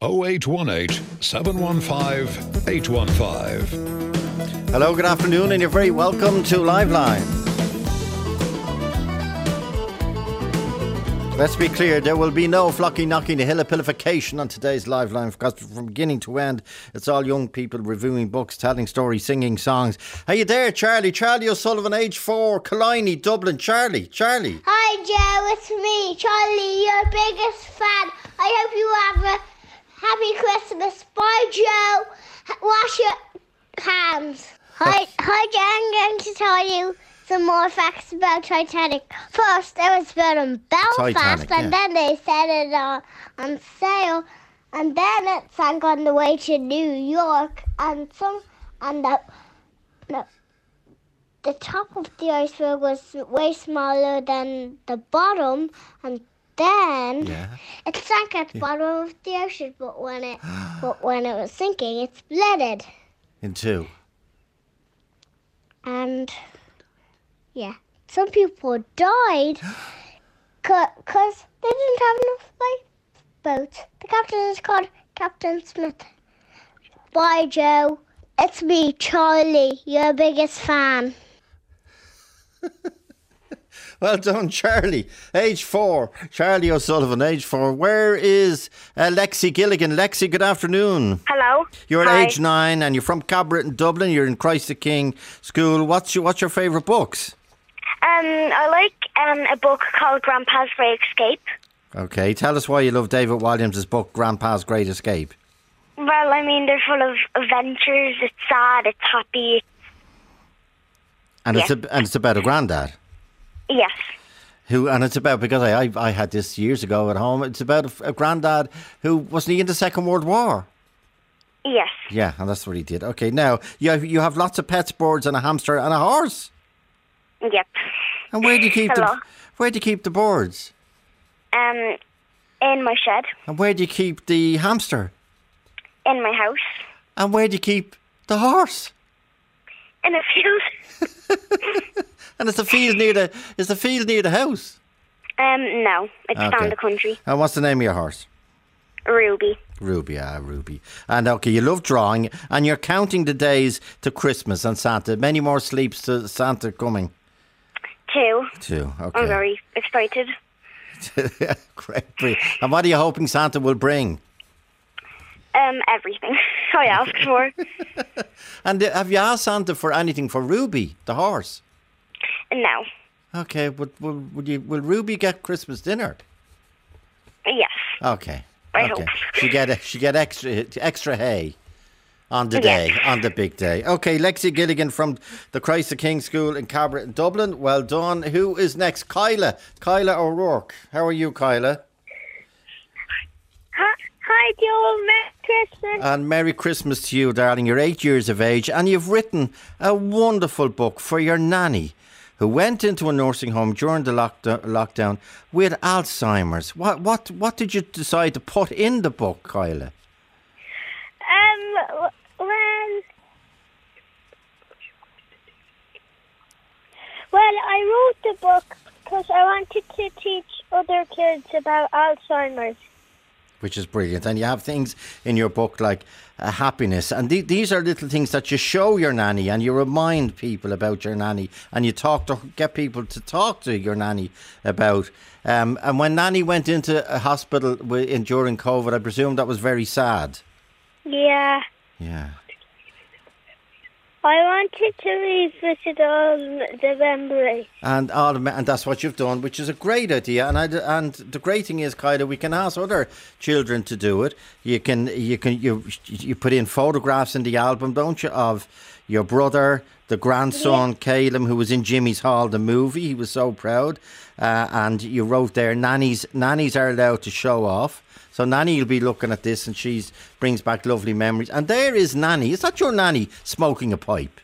0818 715 815. Hello, good afternoon, and you're very welcome to Liveline. Let's be clear, there will be no floccinaucinihilipilification on today's Liveline because from beginning to end, it's all young people reviewing books, telling stories, singing songs. Are you there, Charlie? Charlie O'Sullivan, age four, Killiney, Dublin. Charlie, Charlie. Hi Joe, it's me, Charlie, your biggest fan. I hope you have a happy Christmas. Bye Joe. Wash your hands. Hi, hi Joe, I'm going to tell you some more facts about Titanic. First, it was built in Belfast, Titanic, and yeah. then they set it uh, on, on sail, and then it sank on the way to New York, and some, and the, the the top of the iceberg was way smaller than the bottom, and then Yeah. it sank at the bottom of the ocean. But when it but when it was sinking, it splitted, In two. and yeah, some people died because they didn't have enough lifeboats. The captain is called Captain Smith. Bye, Joe. It's me, Charlie, your biggest fan. Well done, Charlie. Age four. Charlie O'Sullivan, age four. Where is uh, Lexi Gilligan? Lexi, good afternoon. Hello. You're at age nine and you're from Cabra in Dublin. You're in Christ the King School. What's your, what's your favourite books? Um, I like um, a book called Grandpa's Great Escape. Okay, tell us why you love David Walliams' book, Grandpa's Great Escape. Well, I mean, they're full of adventures. It's sad. It's happy. And, it's, a, and it's about a granddad. Yes. Who and it's about because I, I I had this years ago at home. It's about a, a granddad who wasn't he in the Second World War. Yes. Yeah, and that's what he did. Okay, now you have, you have lots of pets, birds, and a hamster and a horse. Yep. And where do you keep Hello. the where do you keep the birds? Um, in my shed, And where do you keep the hamster? in my house, And where do you keep the horse? In a field. And it's the field near the is the field near the house. Um, no, it's Okay. down the country. And what's the name of your horse? Ruby. Ruby, ah, Ruby. And okay, you love drawing, and you're counting the days to Christmas and Santa. Many more sleeps to Santa coming. Two. Two. Okay. I'm very excited. Great. And what are you hoping Santa will bring? Um, everything I asked for. And uh, have you asked Santa for anything for Ruby, the horse? no. Okay, but will, will you will Ruby get Christmas dinner? Yes. Okay. I okay. hope. She get she get extra extra hay on the Yes. day, on the big day. Okay, Lexi Gilligan from the Christ the King School in Cabra in Dublin. Well done. Who is next? Kyla. Kyla O'Rourke. How are you, Kyla? Hi, hi Joe. Merry Christmas. And Merry Christmas to you, darling. You're eight years of age, and you've written a wonderful book for your nanny, who went into a nursing home during the lockdown, lockdown with Alzheimer's. What what what did you decide to put in the book, Kyla? Um, w- when. Well, I wrote the book because I wanted to teach other kids about Alzheimer's. Which is brilliant. And you have things in your book like uh, happiness, and the these are little things that you show your nanny, and you remind people about your nanny, and you talk to get people to talk to your nanny about. Um, and when nanny went into a hospital wi- in during COVID, I presume that was very sad. Yeah. Yeah. I wanted to revisit all the memories. And all the, and that's what you've done, which is a great idea. And I, and the great thing is, Kyla, we can ask other children to do it. You can you can you you put in photographs in the album, don't you, of your brother, the grandson, Caleb, who was in Jimmy's Hall, the movie. He was so proud. Uh, and you wrote there, nannies nannies are allowed to show off. So Nanny will be looking at this, and she's brings back lovely memories. And there is Nanny. Is that your Nanny smoking a pipe?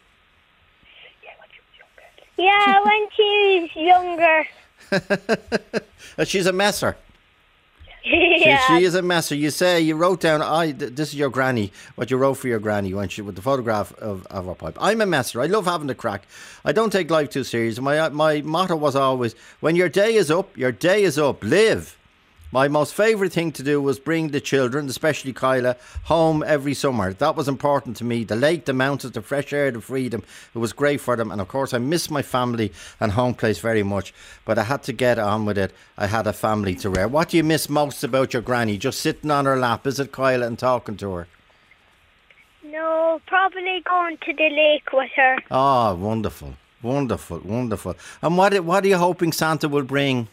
Yeah, when she was younger. Uh, she's a messer. yeah. She, she is a messer. You say you wrote down. I. th- This is your granny. What you wrote for your granny when she with the photograph of, of her pipe. I'm a messer. I love having a crack. I don't take life too serious. My my motto was always: when your day is up, your day is up. Live. My most favourite thing to do was bring the children, especially Kyla, home every summer. That was important to me. The lake, the mountains, the fresh air, the freedom. It was great for them. And of course, I miss my family and home place very much. But I had to get on with it. I had a family to rear. What do you miss most about your granny? Just sitting on her lap, is it, Kyla, and talking to her? No, probably going to the lake with her. Oh, wonderful. Wonderful, wonderful. And what what are you hoping Santa will bring?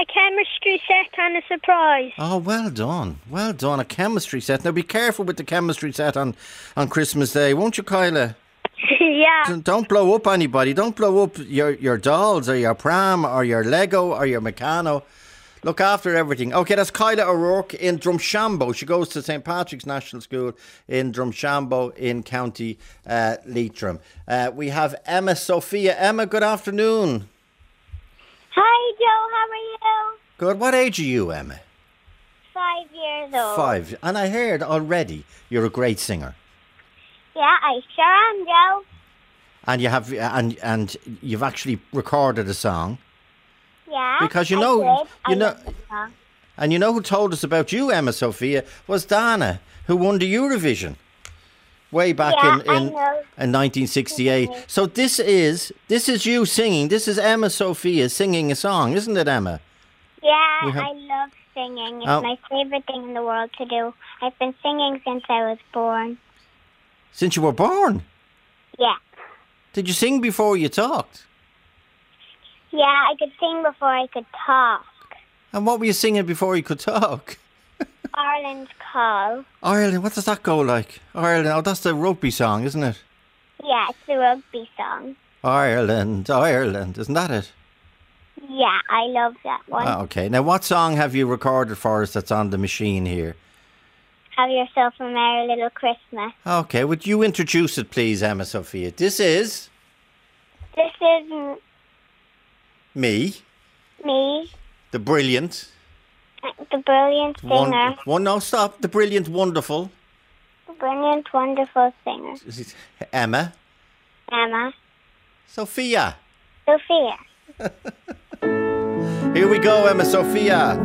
A chemistry set and a surprise. Oh, well done. Well done. A chemistry set. Now be careful with the chemistry set on, on Christmas Day, won't you, Kyla? yeah. Don't- Don't blow up anybody. Don't blow up your, your dolls or your pram or your Lego or your Meccano. Look after everything. Okay, that's Kyla O'Rourke in Drumshanbo. She goes to St. Patrick's National School in Drumshanbo in County uh, Leitrim. Uh, we have Emma Sophia. Emma, good afternoon. Hi, Joe. How are you? Good. What age are you, Emma? Five years old. Five. And I heard already you're a great singer. Yeah, I sure am, Joe. And you have and and you've actually recorded a song. Yeah. Because you know- you know- love the song. And you know who told us about you, Emma Sophia, was Dana, who won the Eurovision way back Yeah, in, in, in 1968. So this is this is you singing. This is Emma Sophia singing a song, isn't it, Emma? Yeah, have- I love singing. It's Oh. my favorite thing in the world to do. I've been singing since I was born. Since you were born, Yeah. did you sing before you talked? Yeah, I could sing before I could talk. And what were you singing before you could talk? Ireland's Call. Ireland. What does that go like? Ireland. Oh, that's the rugby song, isn't it? Yeah, it's the rugby song. Ireland, Ireland. Isn't that it? Yeah, I love that one. Ah, okay. Now, what song have you recorded for us that's on the machine here? Have yourself a merry little Christmas. Okay, would you introduce it, please, Emma Sophia? This is This is me, me, the brilliant, the brilliant singer, won- one. No, stop. The brilliant, wonderful the brilliant, wonderful singer, Is it Emma Emma, Sophia. Sophia. Here we go, Emma Sophia.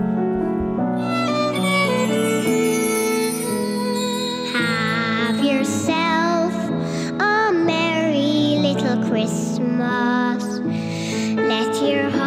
Have yourself a merry little Christmas. Let your heart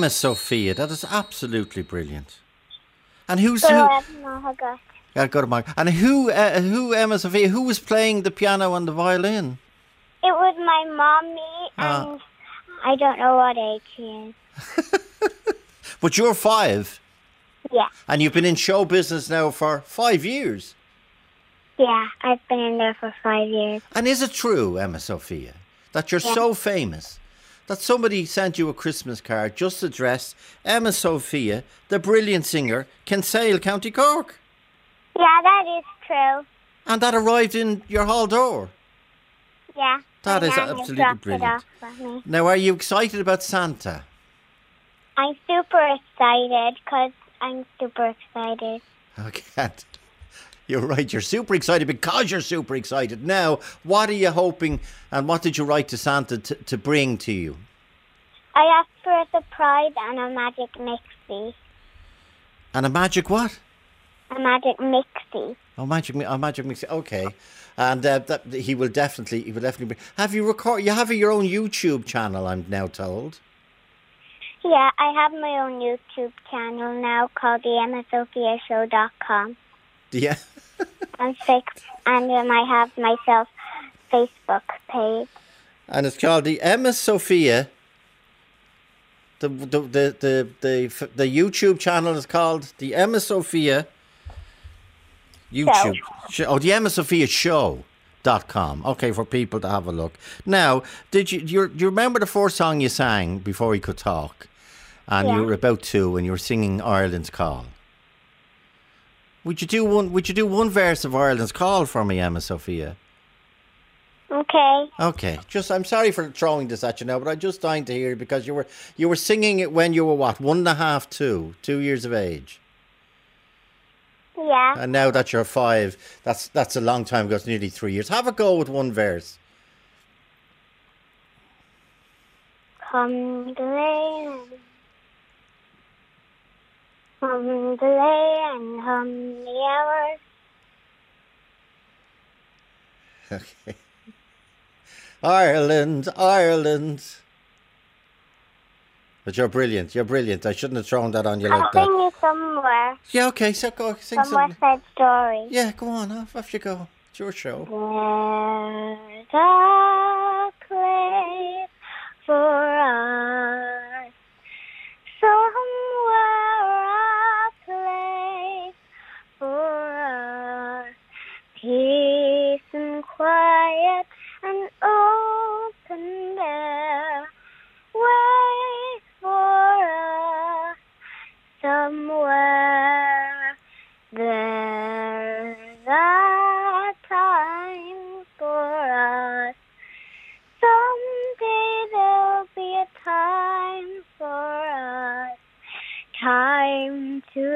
Emma Sophia, that is absolutely brilliant. And who's who? I don't know how good. Yeah, go to Mark. And who? Uh, who? Emma Sophia? Who was playing the piano and the violin? It was my mommy Ah. and I don't know what age he is. But you're five, Yeah, and you've been in show business now for five years. yeah, I've been in there for five years. And is it true, Emma Sophia, that you're Yeah. so famous that somebody sent you a Christmas card just addressed Emma Sophia, the brilliant singer, Kinsale, County Cork, Yeah, that is true. and that arrived in your hall door? Yeah. That is absolutely brilliant. Now, are you excited about Santa? I'm super excited because I'm super excited. Okay. You're right. You're super excited because you're super excited. Now, what are you hoping and what did you write to Santa to, to bring to you? I asked for a surprise and a magic mixie. And a magic what? A magic mixie. Oh, magic! Oh, magic mix. Okay, and uh, that he will definitely. He will definitely. Bring, have you record? You have your own YouTube channel. I'm now told. Yeah, I have my own YouTube channel now called the EmmaSophiaShow.com. Yeah. And, fix, and um, I have myself Facebook page. and it's called the Emma Sophia. The the the the the, the YouTube channel is called the Emma Sophia. YouTube. Show. Oh, the Emma Sophia Show. Dot com. Okay, for people to have a look. Now, did you do you, do you remember the first song you sang before we could talk, and you were about to, and you were singing Ireland's Call? Would you do one? Would you do one verse of Ireland's Call for me, Emma Sophia? Okay. Okay, just I'm sorry for throwing this at you now, but I'm just dying to hear it because you were you were singing it when you were what one and a half, two, two years of age, Yeah. and now that you're five, that's that's a long time ago. It's nearly three years. Have a go with one verse. Come the lane. Come the lane, come the hours. Okay. Ireland, Ireland. But you're brilliant. You're brilliant. I shouldn't have thrown that on you I'll like sing that. you somewhere. Yeah, okay. So go sing some. West Side Story. Yeah, go on. Off, off you go. It's your show. There's a place for us.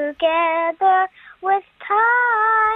Together with time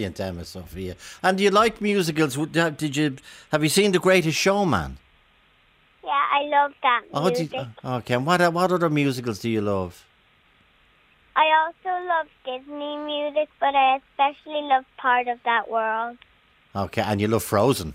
Brilliant, Emma Sophia. And do you like musicals? Uh, Did you have you seen The Greatest Showman? Yeah, I love that Oh, music. you- okay. And what what other musicals do you love? I also love Disney music, but I especially love Part of That World. Okay, and you love Frozen.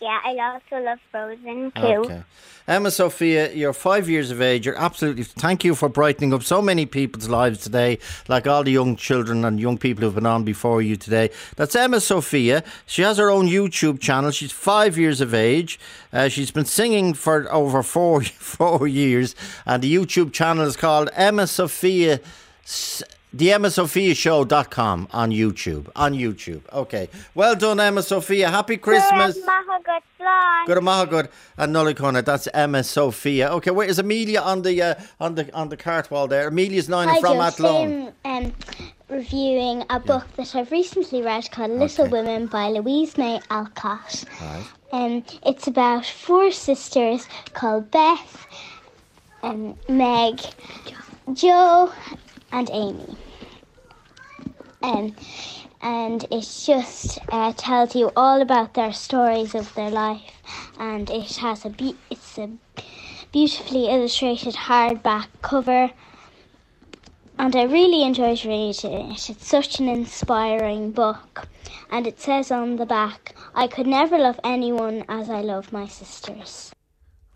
Yeah, I also love Frozen too. Okay. Emma Sophia, you're five years of age. You're absolutely. Thank you for brightening up so many people's lives today, like all the young children and young people who've been on before you today. That's Emma Sophia. She has her own YouTube channel. She's five years of age. Uh, she's been singing for over four four years, and the YouTube channel is called Emma Sophia. S- the EmmaSophiaShow.com on YouTube. On YouTube. Okay. Well done, Emma Sophia. Happy Christmas. Flan. Good Mahagod and Nullicona. That's Emma Sophia. Okay, wait, is Amelia on the uh, on the on the cart wall there? Amelia's nine from. Athlone. I'm um, reviewing a book that I've recently read called Little Okay. Women by Louisa May Alcott. Right. Um, it's about four sisters called Beth, um, Meg, Joe, and Amy. Um, and it just uh, tells you all about their stories of their life, and it has a be- it's a beautifully illustrated hardback cover. And I really enjoyed reading it. It's such an inspiring book. And it says on the back, I could never love anyone as I love my sisters.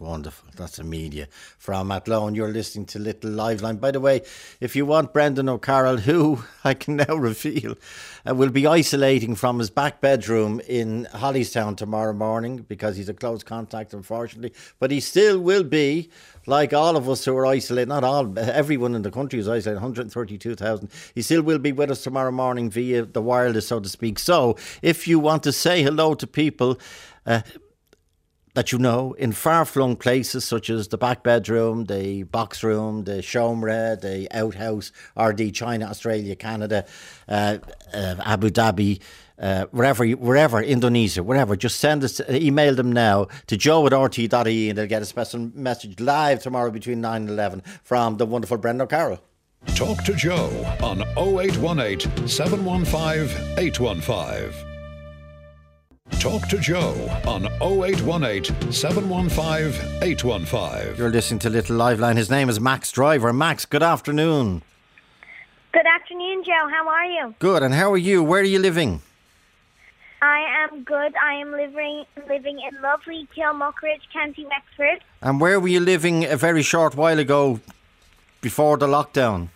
Wonderful. That's Amelia from Athlone. You're listening to Little Liveline. By the way, if you want Brendan O'Carroll, who I can now reveal uh, will be isolating from his back bedroom in Hollystown tomorrow morning because he's a close contact, unfortunately. But he still will be, like all of us who are isolated, not all, everyone in the country is isolated, 132,000. He still will be with us tomorrow morning via the wireless, so to speak. So if you want to say hello to people, uh, that you know in far flung places such as the back bedroom, the box room, the showmre, the outhouse, RD, China, Australia, Canada, uh, uh, Abu Dhabi. Uh, wherever, wherever, Indonesia, wherever, just send us, email them now to joe at rte.ie and they'll get a special message live tomorrow between 9 and 11 from the wonderful Brendan O'Carroll. Talk to Joe on 0818 715 815. Talk to Joe on 0818 715 815. You're listening to Little Liveline. His name is Max Driver. Max, good afternoon. Good afternoon, Joe. How are you? Good, and how are you? Where are you living? I am good. I am living living in lovely Kilmuckridge, County Wexford. And where were you living a very short while ago before the lockdown?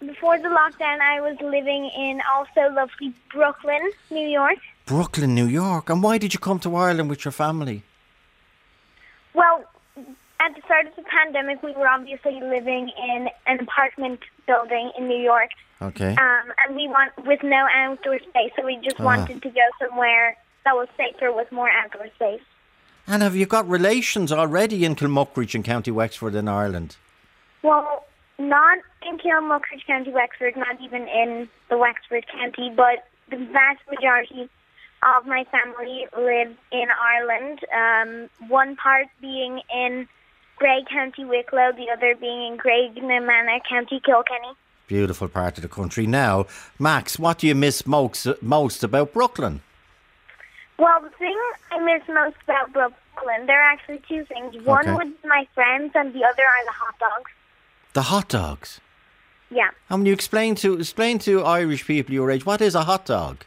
Before the lockdown, I was living in also lovely Brooklyn, New York. Brooklyn, New York. And why did you come to Ireland with your family? Well, at the start of the pandemic, we were obviously living in an apartment building in New York, Okay. um, and we want with no outdoor space, so we just Ah. wanted to go somewhere that was safer with more outdoor space. And have you got relations already in Kilmuckridge and County Wexford in Ireland? Well, not in Kilmuckridge County, Wexford, not even in the Wexford County, but the vast majority of my family live in Ireland. Um, one part being in Grey County, Wicklow, the other being in Graignamanagh County, Kilkenny. Beautiful part of the country. Now, Max, what do you miss most, most about Brooklyn? Well, the thing I miss most about Brooklyn, there are actually two things. One Okay. was my friends, and the other are the hot dogs. The hot dogs. Yeah. And when you explain to explain to Irish people your age, what is a hot dog?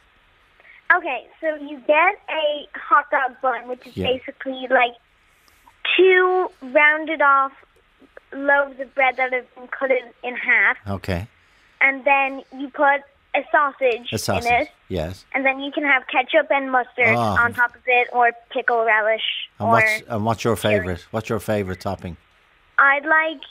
Okay, so you get a hot dog bun, which is Yeah. basically like two rounded off loaves of bread that have been cut in, in half, Okay. and then you put a sausage, A sausage. in it, Yes. and then you can have ketchup and mustard Ah. on top of it, or pickle relish, And or what's and what's your favourite? What's your favourite topping? I'd like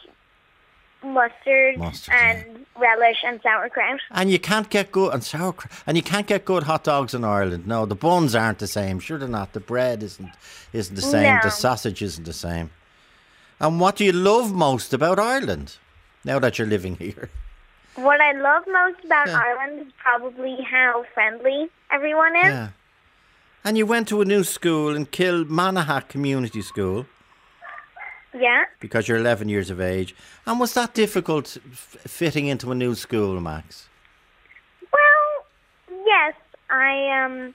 mustard, Mustard, and relish and sauerkraut. And you can't get good and sauerkraut. And you can't get good hot dogs in Ireland. No, the buns aren't the same. Sure, they're not. The bread isn't isn't the same. No. The sausage isn't the same. And what do you love most about Ireland? Now that you're living here, What I love most about Yeah. Ireland is probably how friendly everyone is. yeah. And you went to a new school in Kilmanahat Community School yeah. because you're 11 years of age. And was that difficult f- fitting into a new school, Max? Well, yes, I um,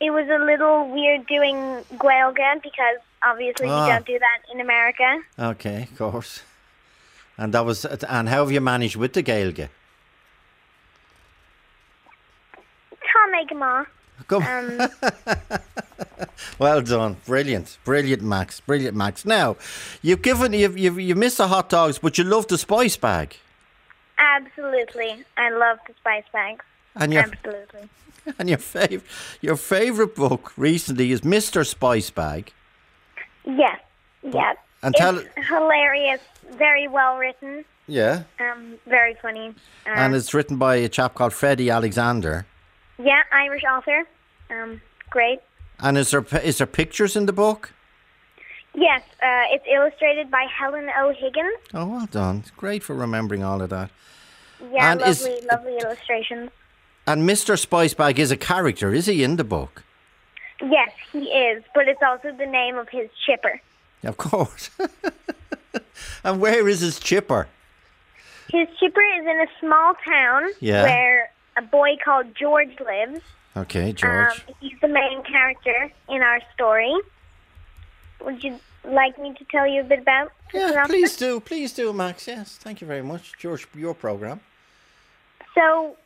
it was a little weird doing Gaeilge because obviously Ah. you don't do that in America. Okay, of course. And that was. And how have you managed with the Gaeilge? Tom Egama. Come. Um, Well done, brilliant, brilliant, Max, brilliant, Max. Now, you've given you've you've you missed the hot dogs, but you love the spice bag, absolutely, I love the spice bags. and your Absolutely. and your fav, your favorite book recently is Mister Spice Bag. Yes. Yes. And it's tell- hilarious. Very well written. Yeah. Um, very funny. Um, And it's written by a chap called Freddie Alexander. yeah, Irish author. Um, great. And is there is there pictures in the book? Yes, uh, it's illustrated by Helen O'Higgins. Oh, well done. It's great for remembering all of that. Yeah, And is- lovely, lovely illustrations. And Mr. Spicebag is a character, is he in the book? Yes, he is, but it's also the name of his chipper. Of course. and where is his chipper? His chipper is in a small town Yeah. where a boy called George lives. Okay, George. Um, he's the main character in our story. Would you like me to tell you a bit about the yeah, please do, please do, Max. Yes, thank you very much. George, your program. So,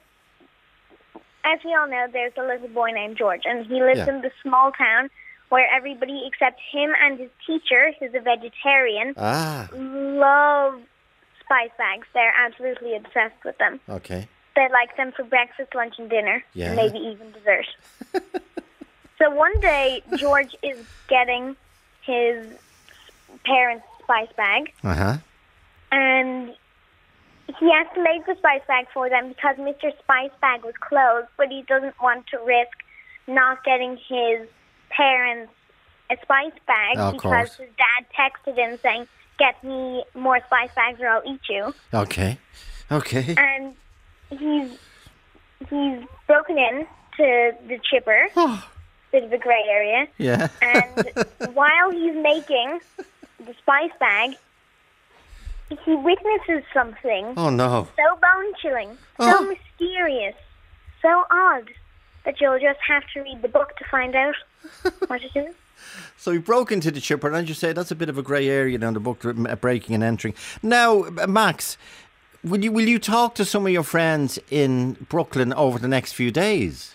as we all know, there's a little boy named George, and he lives Yeah. in the small town where everybody except him and his teacher, who's a vegetarian, Ah, love spice bags. They're absolutely obsessed with them. okay. They like them for breakfast, lunch, and dinner, Yeah. and maybe even dessert. so one day, George is getting his parents' spice bag, Uh huh. and he has to make the spice bag for them because Mr. Spice Bag was closed, but he doesn't want to risk not getting his parents a spice bag Of because his dad texted him saying, "Get me more spice bags or I'll eat you." Okay. Okay. And he's he's broken in to the chipper, bit of a grey area, Yeah. and while he's making the spice bag, he witnesses something oh no. so bone chilling, so Oh. mysterious, so odd that you'll just have to read the book to find out what it is. So he broke into the chipper, and as you say, that's a bit of a grey area down the book, uh, breaking and entering. Now, uh, Max, will you will you talk to some of your friends in Brooklyn over the next few days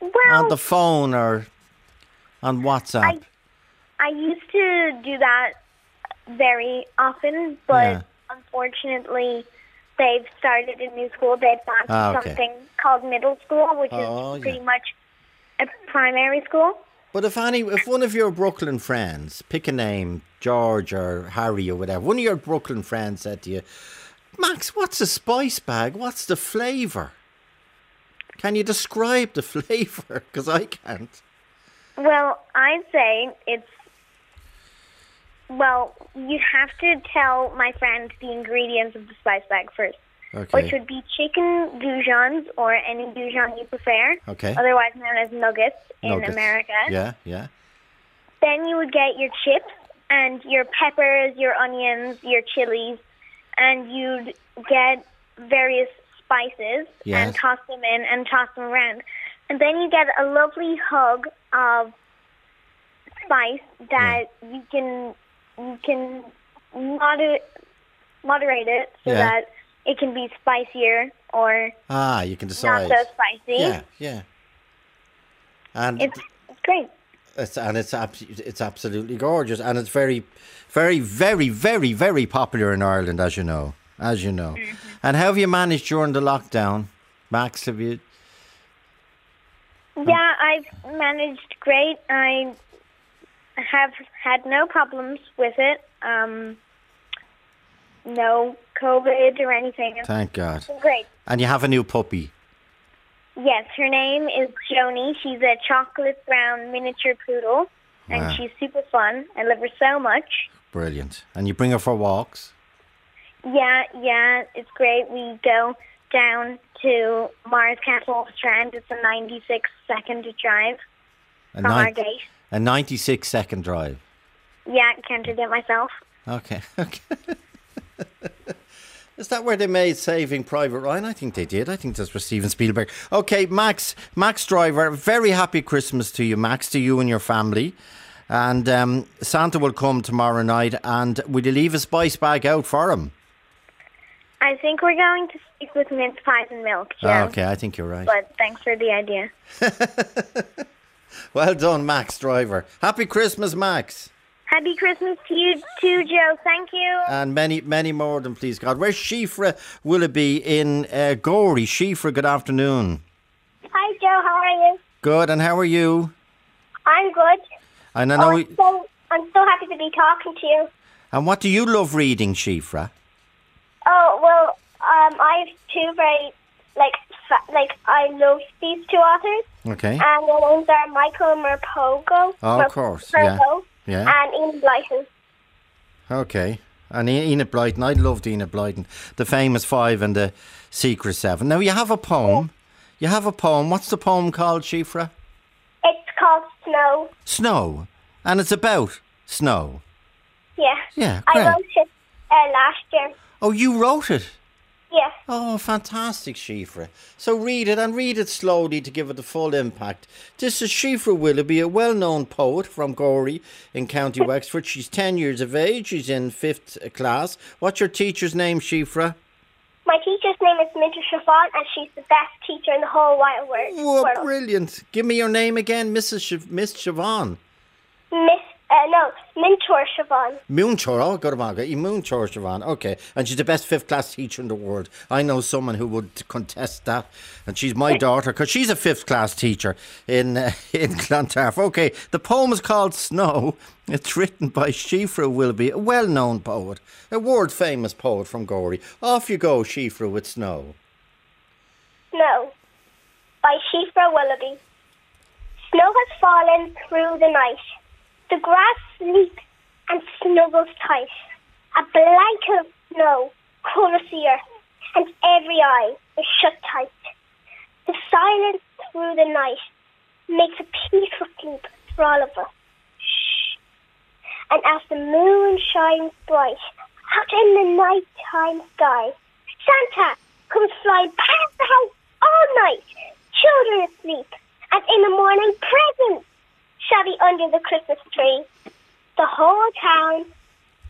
Well, on the phone or on WhatsApp? I used to do that very often, but Yeah. unfortunately, they've started a new school. They've gone to Ah, okay. something called middle school, which Oh, is yeah. pretty much a primary school. But if any, if one of your Brooklyn friends, pick a name, George or Harry or whatever, one of your Brooklyn friends said to you, Max, what's a spice bag? What's the flavour? Can you describe the flavour? Because I can't. Well, I'd say it's. Well, you have to tell my friend the ingredients of the spice bag first, which would be chicken goujons or any goujon you prefer, Okay. otherwise known as nuggets in Nuggets. America. Yeah, yeah. Then you would get your chips and your peppers, your onions, your chilies, and you'd get various spices Yes. and toss them in and toss them around. And then you get a lovely hug of spice that you can you can moder- moderate it so Yeah. that it can be spicier or Ah, you can decide. not so spicy. Yeah, yeah. And It's, it's great. it's and it's abs- it's absolutely gorgeous, and it's very, very, very, very, very popular in Ireland, as you know, as you know. And how have you managed during the lockdown, Max? Have you? Yeah, I've managed great. I have had no problems with it. Um, no COVID or anything. Thank God. great. And you have a new puppy. Yes, her name is Joni. She's a chocolate brown miniature poodle, and Wow. she's super fun. I love her so much. Brilliant. And you bring her for walks. Yeah, yeah, it's great. We go down to Morriscastle Strand. It's a 96 second drive A, from our gate. a 96 second drive. Yeah, counted it myself. Okay. Okay. Is that where they made Saving Private Ryan? I think they did. I think that's where Steven Spielberg. Okay, Max, Max Driver, very happy Christmas to you, Max, to you and your family. And um, Santa will come tomorrow night. And will you leave a spice bag out for him? I think we're going to stick with mince pies and milk. Ah, okay, I think you're right. But thanks for the idea. Well done, Max Driver. Happy Christmas, Max. Happy Christmas to you too, Joe. Thank you. And many, many more than please God. Where's Shifra Willoughby in uh, Gorey? Shifra, good afternoon. Hi, Joe. How are you? Good, and how are you? I'm good. And I Oh, know. I'm so, I'm so happy to be talking to you. And what do you love reading, Shifra? Oh well, um, I have two very like fa- like I love these two authors, Okay. and the names are Michael Morpurgo. Oh, of course, yeah. Yeah. And Ian Blyton. Okay. And Enid Blyton, I loved Enid Blyton, the famous five and the secret seven. Now you have a poem. You have a poem. What's the poem called, Shifra? It's called Snow. Snow. And it's about snow. Yeah. Yeah, I wrote it uh, last year. Oh, you wrote it. Yeah. Oh, fantastic, Shifra. So read it and read it slowly to give it the full impact. This is Shifra Willoughby, a well known poet from Gorey in County Wexford. She's 10 years of age. She's in fifth class. What's your teacher's name, Shifra? My teacher's name is Múinteoir Siobhan, and she's the best teacher in the whole wide world. World. brilliant. Give me your name again, Mrs. Sh- Miss Siobhan. Miss, uh, no, Múinteoir Siobhan. Múinteoir, oh, good about it. Múinteoir Siobhan. Okay. And she's the best fifth class teacher in the world. I know someone who would contest that. And she's my daughter because she's a fifth class teacher in uh, in Clontarf. Okay. The poem is called Snow. It's written by Shifra Willoughby, a well known poet, a world famous poet from Gorey. Off you go, Shifra, with Snow. No, by Shifra Willoughby. Snow has fallen through the night. The grass sleeps and snuggles tight. A blanket of snow covers the earth, and every eye is shut tight. The silence through the night makes a peaceful sleep for all of us. Shh. And as the moon shines bright out in the nighttime sky, Santa comes flying past the house all night. Children asleep, and in the morning presents shall be under the Christmas tree. The whole town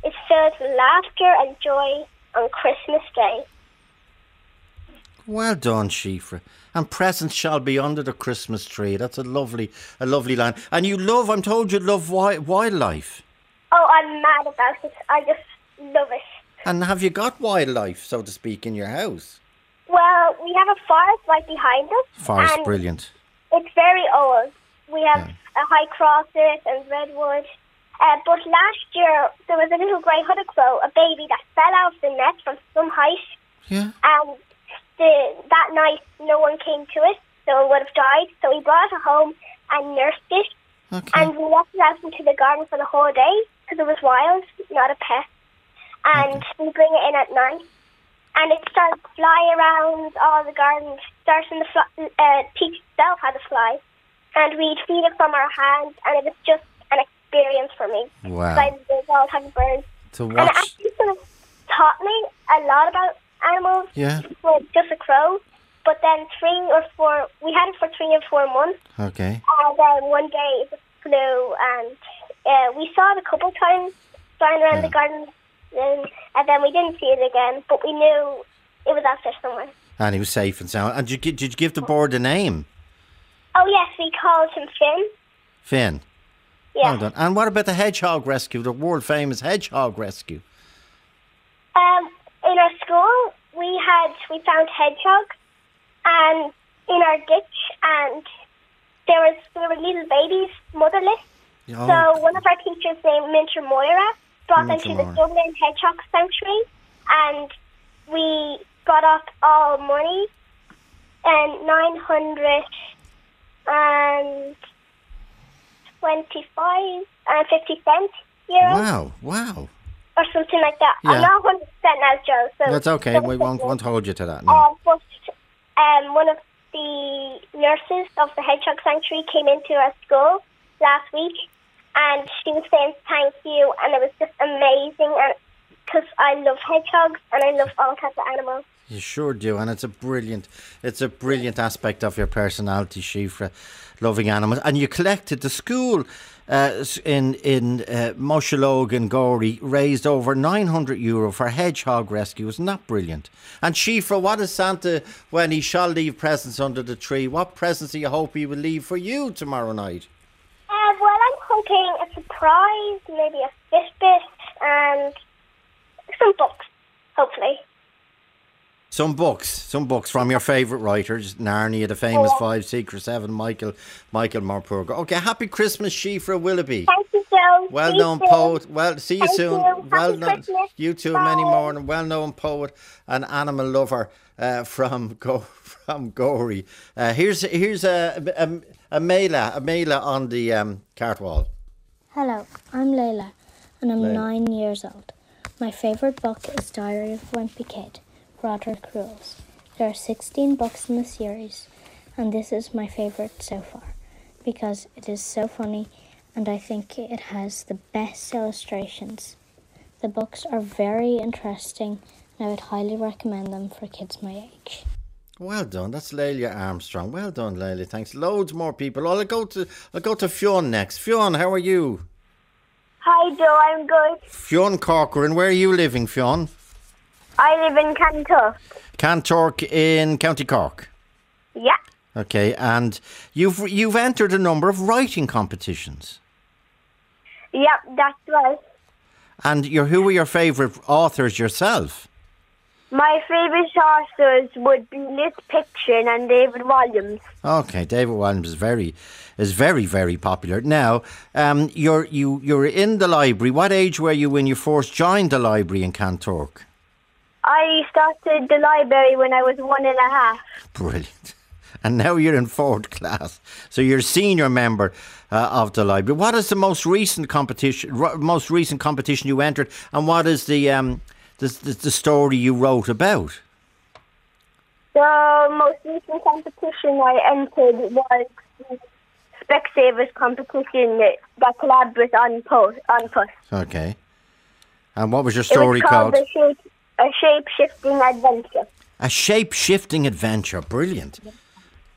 is filled with laughter and joy on Christmas Day. Well done, Shifra. And presents shall be under the Christmas tree. That's a lovely, a lovely line. And you love, I'm told you love wildlife. Oh, I'm mad about it. I just love it. And have you got wildlife, so to speak, in your house? Well, we have a forest right behind us. Forest, brilliant. It's very old. We have Yeah. A high crosses and redwood. Uh, but last year there was a little grey hooded crow, a baby that fell out of the nest from some height, Yeah. and the, that night no one came to it, so it would have died. So we brought it home and nursed it, Okay. and we left it out into the garden for the whole day because it was wild, not a pet. And we bring it in at night, and it started to fly around all the garden, starting the fly, uh, teach itself how to fly. And we'd feed it from our hands, and it was just an experience for me. Wow. I love all types birds. To And it actually sort of taught me a lot about animals Yeah. with just a crow. But then three or four, we had it for three or four months. Okay. And then one day it flew, and uh, we saw it a couple times flying around the garden, and, and then we didn't see it again. But we knew it was out there somewhere. And he was safe and sound. And did you, did you give the bird a name? Oh yes, we called him Finn. Finn. Yeah. Well done. And what about the hedgehog rescue, the world famous hedgehog rescue? Um, in our school, we had we found hedgehogs, and in our ditch, and there was there were little babies motherless. Oh, So one of our teachers named Múinteoir Moira brought them Múinteoir to the Dublin Hedgehog Sanctuary, and we got up all money and nine hundred and twenty-five and fifty cents euros wow, wow. or something like that. Yeah. I'm not hundred percent now, Joe. So That's okay. We won't, won't hold you to that. No. Uh, but um, one of the nurses of the Hedgehog Sanctuary came into our school last week, and she was saying thank you, and it was just amazing, and because I love hedgehogs and I love all kinds of animals. You sure do, and it's a brilliant, it's a brilliant aspect of your personality, Shifra, loving animals. And you collected the school uh, in in uh, and Gorey raised over nine hundred euro for hedgehog rescue. Isn't that brilliant? And Shifra, what is Santa when he shall leave presents under the tree? What presents do you hope he will leave for you tomorrow night? Uh, well, I'm hoping a surprise, maybe a Fitbit and some books, hopefully. Some books, some books from your favourite writers, Narnia, The Famous Yeah. Five, Secret Seven, Michael, Michael Morpurgo. Okay, happy Christmas, Shifra Willoughby. Thank you, Joe. Well See known soon. poet. Well, see you Thank soon. you. Well Happy known. Christmas. You too. Many Bye. more. Well known poet and animal lover uh, from Go from Gorey. Uh, here's here's a a, a Mela a Mela on the um, cart wall. Hello, I'm Layla, and I'm Layla. nine years old. My favourite book is Diary of a Wimpy Kid, Rodrick Rules. There are 16 books in the series, and this is my favourite so far because it is so funny and I think it has the best illustrations. The books are very interesting, and I would highly recommend them for kids my age. Well done. That's Leila Armstrong. Well done, Leila. Thanks. Loads more people. I'll go to I'll go to Fionn next. Fionn, how are you? Hi, Joe. I'm good. Fionn Corcoran. Where are you living, Fionn? I live in Kanturk. Kanturk in County Cork. Yeah. Okay, and you've you've entered a number of writing competitions. Yep, that's right. And your who are your favourite authors yourself? My favourite authors would be Liz Pichon and David Walliams. Okay, David Walliams is very is very very popular. Now, um, you're you you're in the library. What age were you when you first joined the library in Kanturk? I started the library when I was one and a half. Brilliant. And now you're in fourth class, so you're a senior member uh, of the library. What is the most recent competition? Most recent competition you entered, and what is the um the, the, the story you wrote about? The most recent competition I entered was the Specsavers competition that collabed with An Post. Unpost. Okay. And what was your It story was called called? A shape, a shape-shifting adventure. A shape shifting adventure. Brilliant.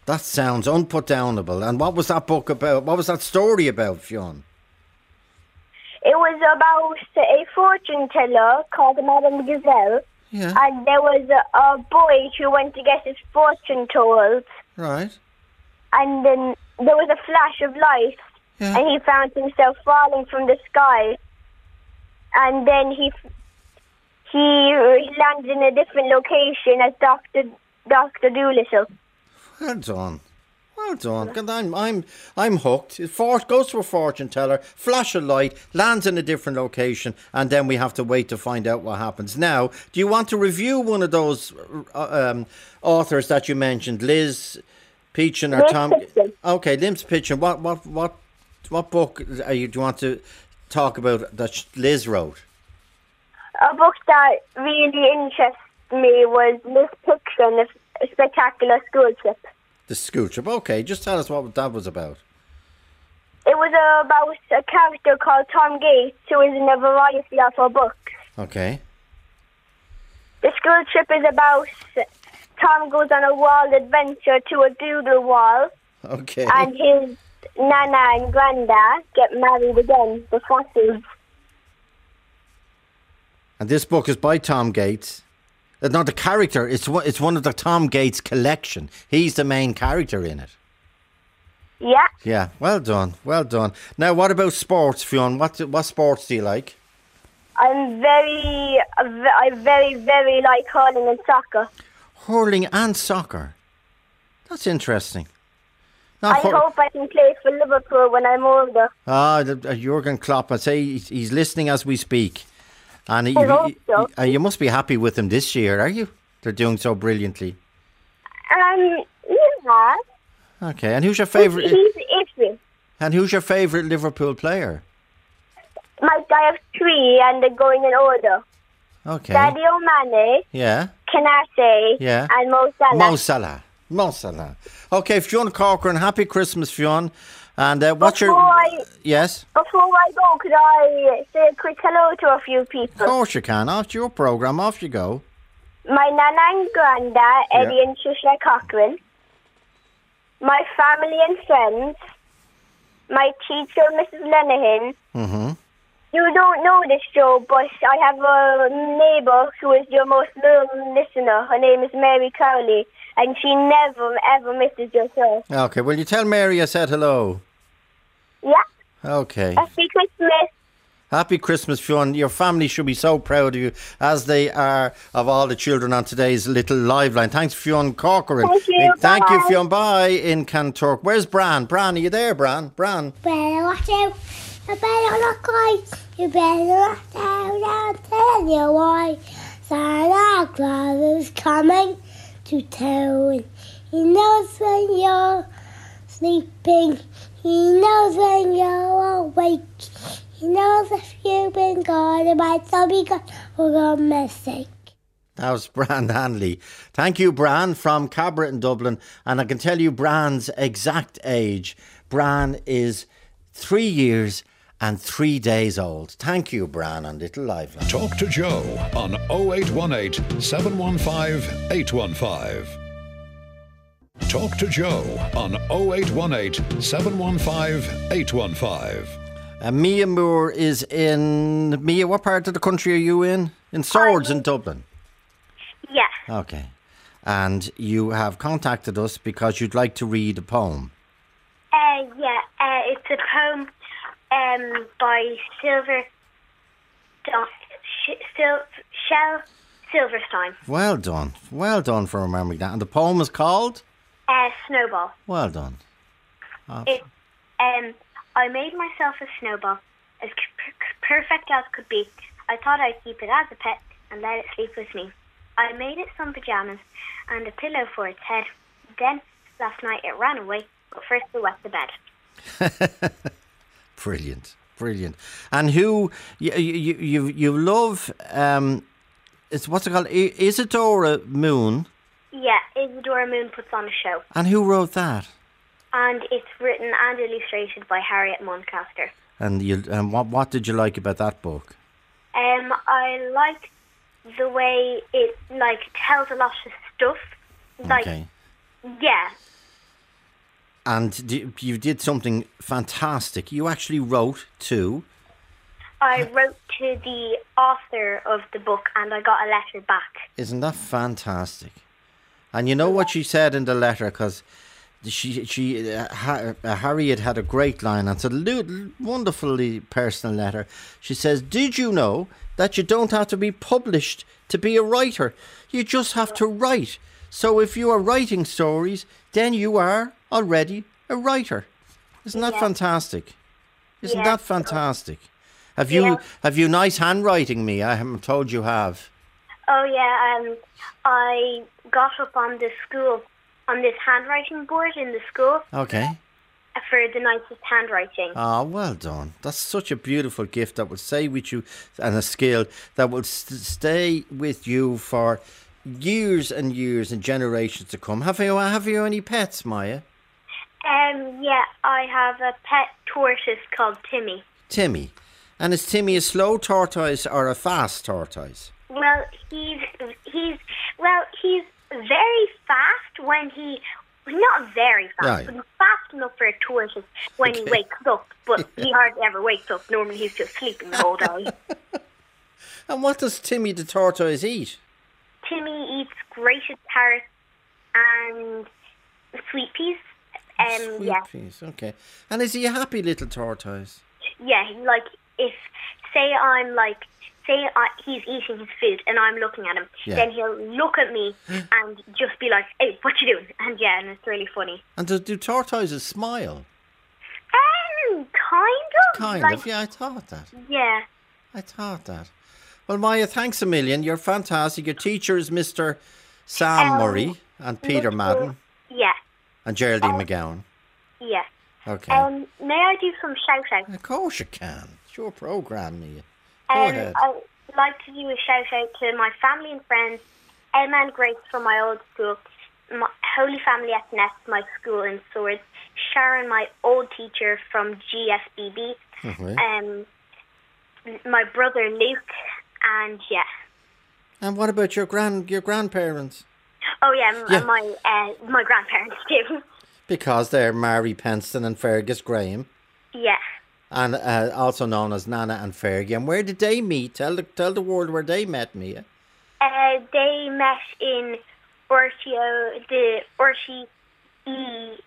That sounds unputdownable. And what was that book about? What was that story about, Fionn? It was about a fortune teller called Madame Gazelle, Yeah. and there was a, a boy who went to get his fortune told, Right. and then there was a flash of light, Yeah. and he found himself falling from the sky, and then he he landed in a different location as Doctor Doctor Doolittle. Well done. Well done. 'Cause I'm, I'm, I'm hooked. It for, goes to a fortune teller, flash of light, lands in a different location, and then we have to wait to find out what happens. Now, do you want to review one of those uh, um, authors that you mentioned, Liz Pichon or Liz Tom? Pichon. Okay, Liz Pichon. What, what, what, what book are you? Do you want to talk about that Liz wrote? A book that really interested me was Miss Pichon, a spectacular school trip. The school trip. Okay, just tell us what that was about. It was about a character called Tom Gates who is in a variety of her books. Okay. The school trip is about Tom goes on a wild adventure to a doodle wall, Okay. and his nana and granda get married again, the fossils. And this book is by Tom Gates. Uh, Not the character. It's one. It's one of the Tom Gates collection. He's the main character in it. Yeah, Yeah. Well done. Well done. Now, what about sports, Fionn? What what sports do you like? I'm very, I very, very like hurling and soccer. Hurling and soccer. That's interesting. I hur- hope I can play for Liverpool when I'm older. Ah, the- uh, Jurgen Klopp. I say he's listening as we speak, and he, I hope he- so. uh, you must be happy with them this year, are you? They're doing so brilliantly. Um, yeah, Okay. And who's your favourite? he's favorite? iffy. And who's your favorite Liverpool player? My I have three, and they're going in order. Okay. Sadio Mane, Yeah. Konaté, Yeah. and Mo Salah. Mo Salah. Mo Salah. Okay, Fionn Corcoran, happy Christmas, Fionn. And uh, what's your. I- Yes? Before I go, could I say a quick hello to a few people? Of course you can. After your programme, off you go. My nana and granda, Eddie and Trisha Cochran. My family and friends. My teacher, Mrs. Lenahan. hmm You don't know this, Joe, but I have a neighbour who is your most loyal listener. Her name is Mary Crowley, and she never, ever misses your show. Okay, will you tell Mary I said hello? Yeah. Okay. Happy Christmas. Happy Christmas, Fionn. Your family should be so proud of you, as they are of all the children on today's little Liveline. Thanks, Fionn Corcoran. Thank you. Thank you, Bye. Fionn. Bye in Kanturk. Where's Bran? Bran, are you there, Bran? Bran. better watch out. You better not cry. You better not down and tell you why. Santa Claus is coming to town. He knows when you're sleeping. He knows when you're awake. He knows if you've been gone, it might still be gone for a mistake. That was Bran Hanley. Thank you, Bran, from Cabra in Dublin. And I can tell you Bran's exact age. Bran is three years and three days old. Thank you, Bran, and Little Liveline. Talk to Joe on 0818 715 815. Talk to Joe on 0818 715 815. Uh, Mia Moore is in. Mia, what part of the country are you in? In Swords in Dublin. Yeah. Okay. And you have contacted us because you'd like to read a poem. Uh, yeah, uh, it's a poem um, by Silver Don, Sh- Sil- Shel Silverstein. Well done. Well done for remembering that. And the poem is called? Uh, snowball. Well done. It, um, I made myself a snowball as c- perfect as could be. I thought I'd keep it as a pet and let it sleep with me. I made it some pajamas and a pillow for its head. Then, last night, it ran away, but first we wet the bed. Brilliant. Brilliant. And who you you you, you love um it's what's it called? I- Isadora Moon. Yeah, Isadora Moon puts on a show. And who wrote that? And it's written and illustrated by Harriet Muncaster. And you and what what did you like about that book? Um, I like the way it like tells a lot of stuff. Like, Okay. yeah, And d- you did something fantastic. You actually wrote to I wrote to the author of the book and I got a letter back. Isn't that fantastic? And you know what she said in the letter because she she uh, ha, uh, Harriet had a great line and it's a lu- wonderfully personal letter. She says, "Did you know that you don't have to be published to be a writer? You just have to write. So if you are writing stories, then you are already a writer. Isn't that Yeah. fantastic? Isn't Yeah. that fantastic? Have you Yeah. have you nice handwriting, me? I am told you have. Oh yeah, um, I got up on the school on this handwriting board in the school Okay. for the nicest handwriting. Ah, well done. That's such a beautiful gift that will stay with you and a skill that will st- stay with you for years and years and generations to come. Have you have you any pets, Maya? Um, yeah, I have a pet tortoise called Timmy. Timmy. And is Timmy a slow tortoise or a fast tortoise? Well, he's he's well, he's very fast when he not very fast, Right. but he's fast enough for a tortoise when he wakes up. But he hardly ever wakes up. Normally, he's just sleeping the whole day. And what does Timmy the tortoise eat? Timmy eats grated carrots and sweet peas. Um, Sweet yeah, peas, okay. And is he a happy little tortoise? yeah. Like if say I'm like say I, he's eating his food and I'm looking at him, Yeah. then he'll look at me and just be like, "Hey, what you doing?" And yeah, and it's really funny. And do, do tortoises smile? Um, kind of. Kind like, of, yeah, I thought that. Yeah. I thought that. Well, Maya, thanks a million. You're fantastic. Your teacher is Mr. Sam Um, Murray and Peter Mr. Madden Yeah. and Geraldine McGowan. Yeah. Okay. Um, may I do some shout outs? of course you can. It's your program, Mia. Um. I'd like to do a shout out to my family and friends, Emma and Grace from my old school, my Holy Family SNS, my school in Swords, Sharon, my old teacher from GSBB, Okay. um, my brother Luke, and yeah. and what about your grand your grandparents? Oh yeah, Yeah. my uh, my grandparents too. Because they're Mary Penston and Fergus Graham, yeah. And uh, also known as Nana and Fergie. And where did they meet? Tell the tell the world where they met, Mia. Uh, they met in Ortio, the Orti E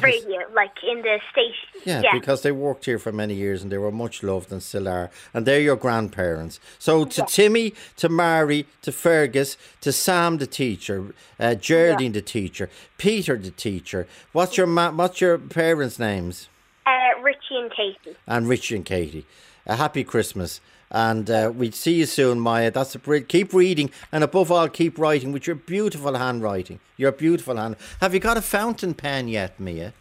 radio, like in the station. Yeah, because they worked here for many years and they were much loved and still are. And they're your grandparents. So to Timmy, to Mary, to Fergus, to Sam the teacher, uh, Geraldine the teacher, Peter the teacher. What's your ma- what's your parents' names? Richie and Katie. And Richie and Katie. A happy Christmas. And uh, we'll see you soon, Maya. That's a brilliant. Keep reading, and above all, keep writing with your beautiful handwriting. Your beautiful hand. Have you got a fountain pen yet, Mia?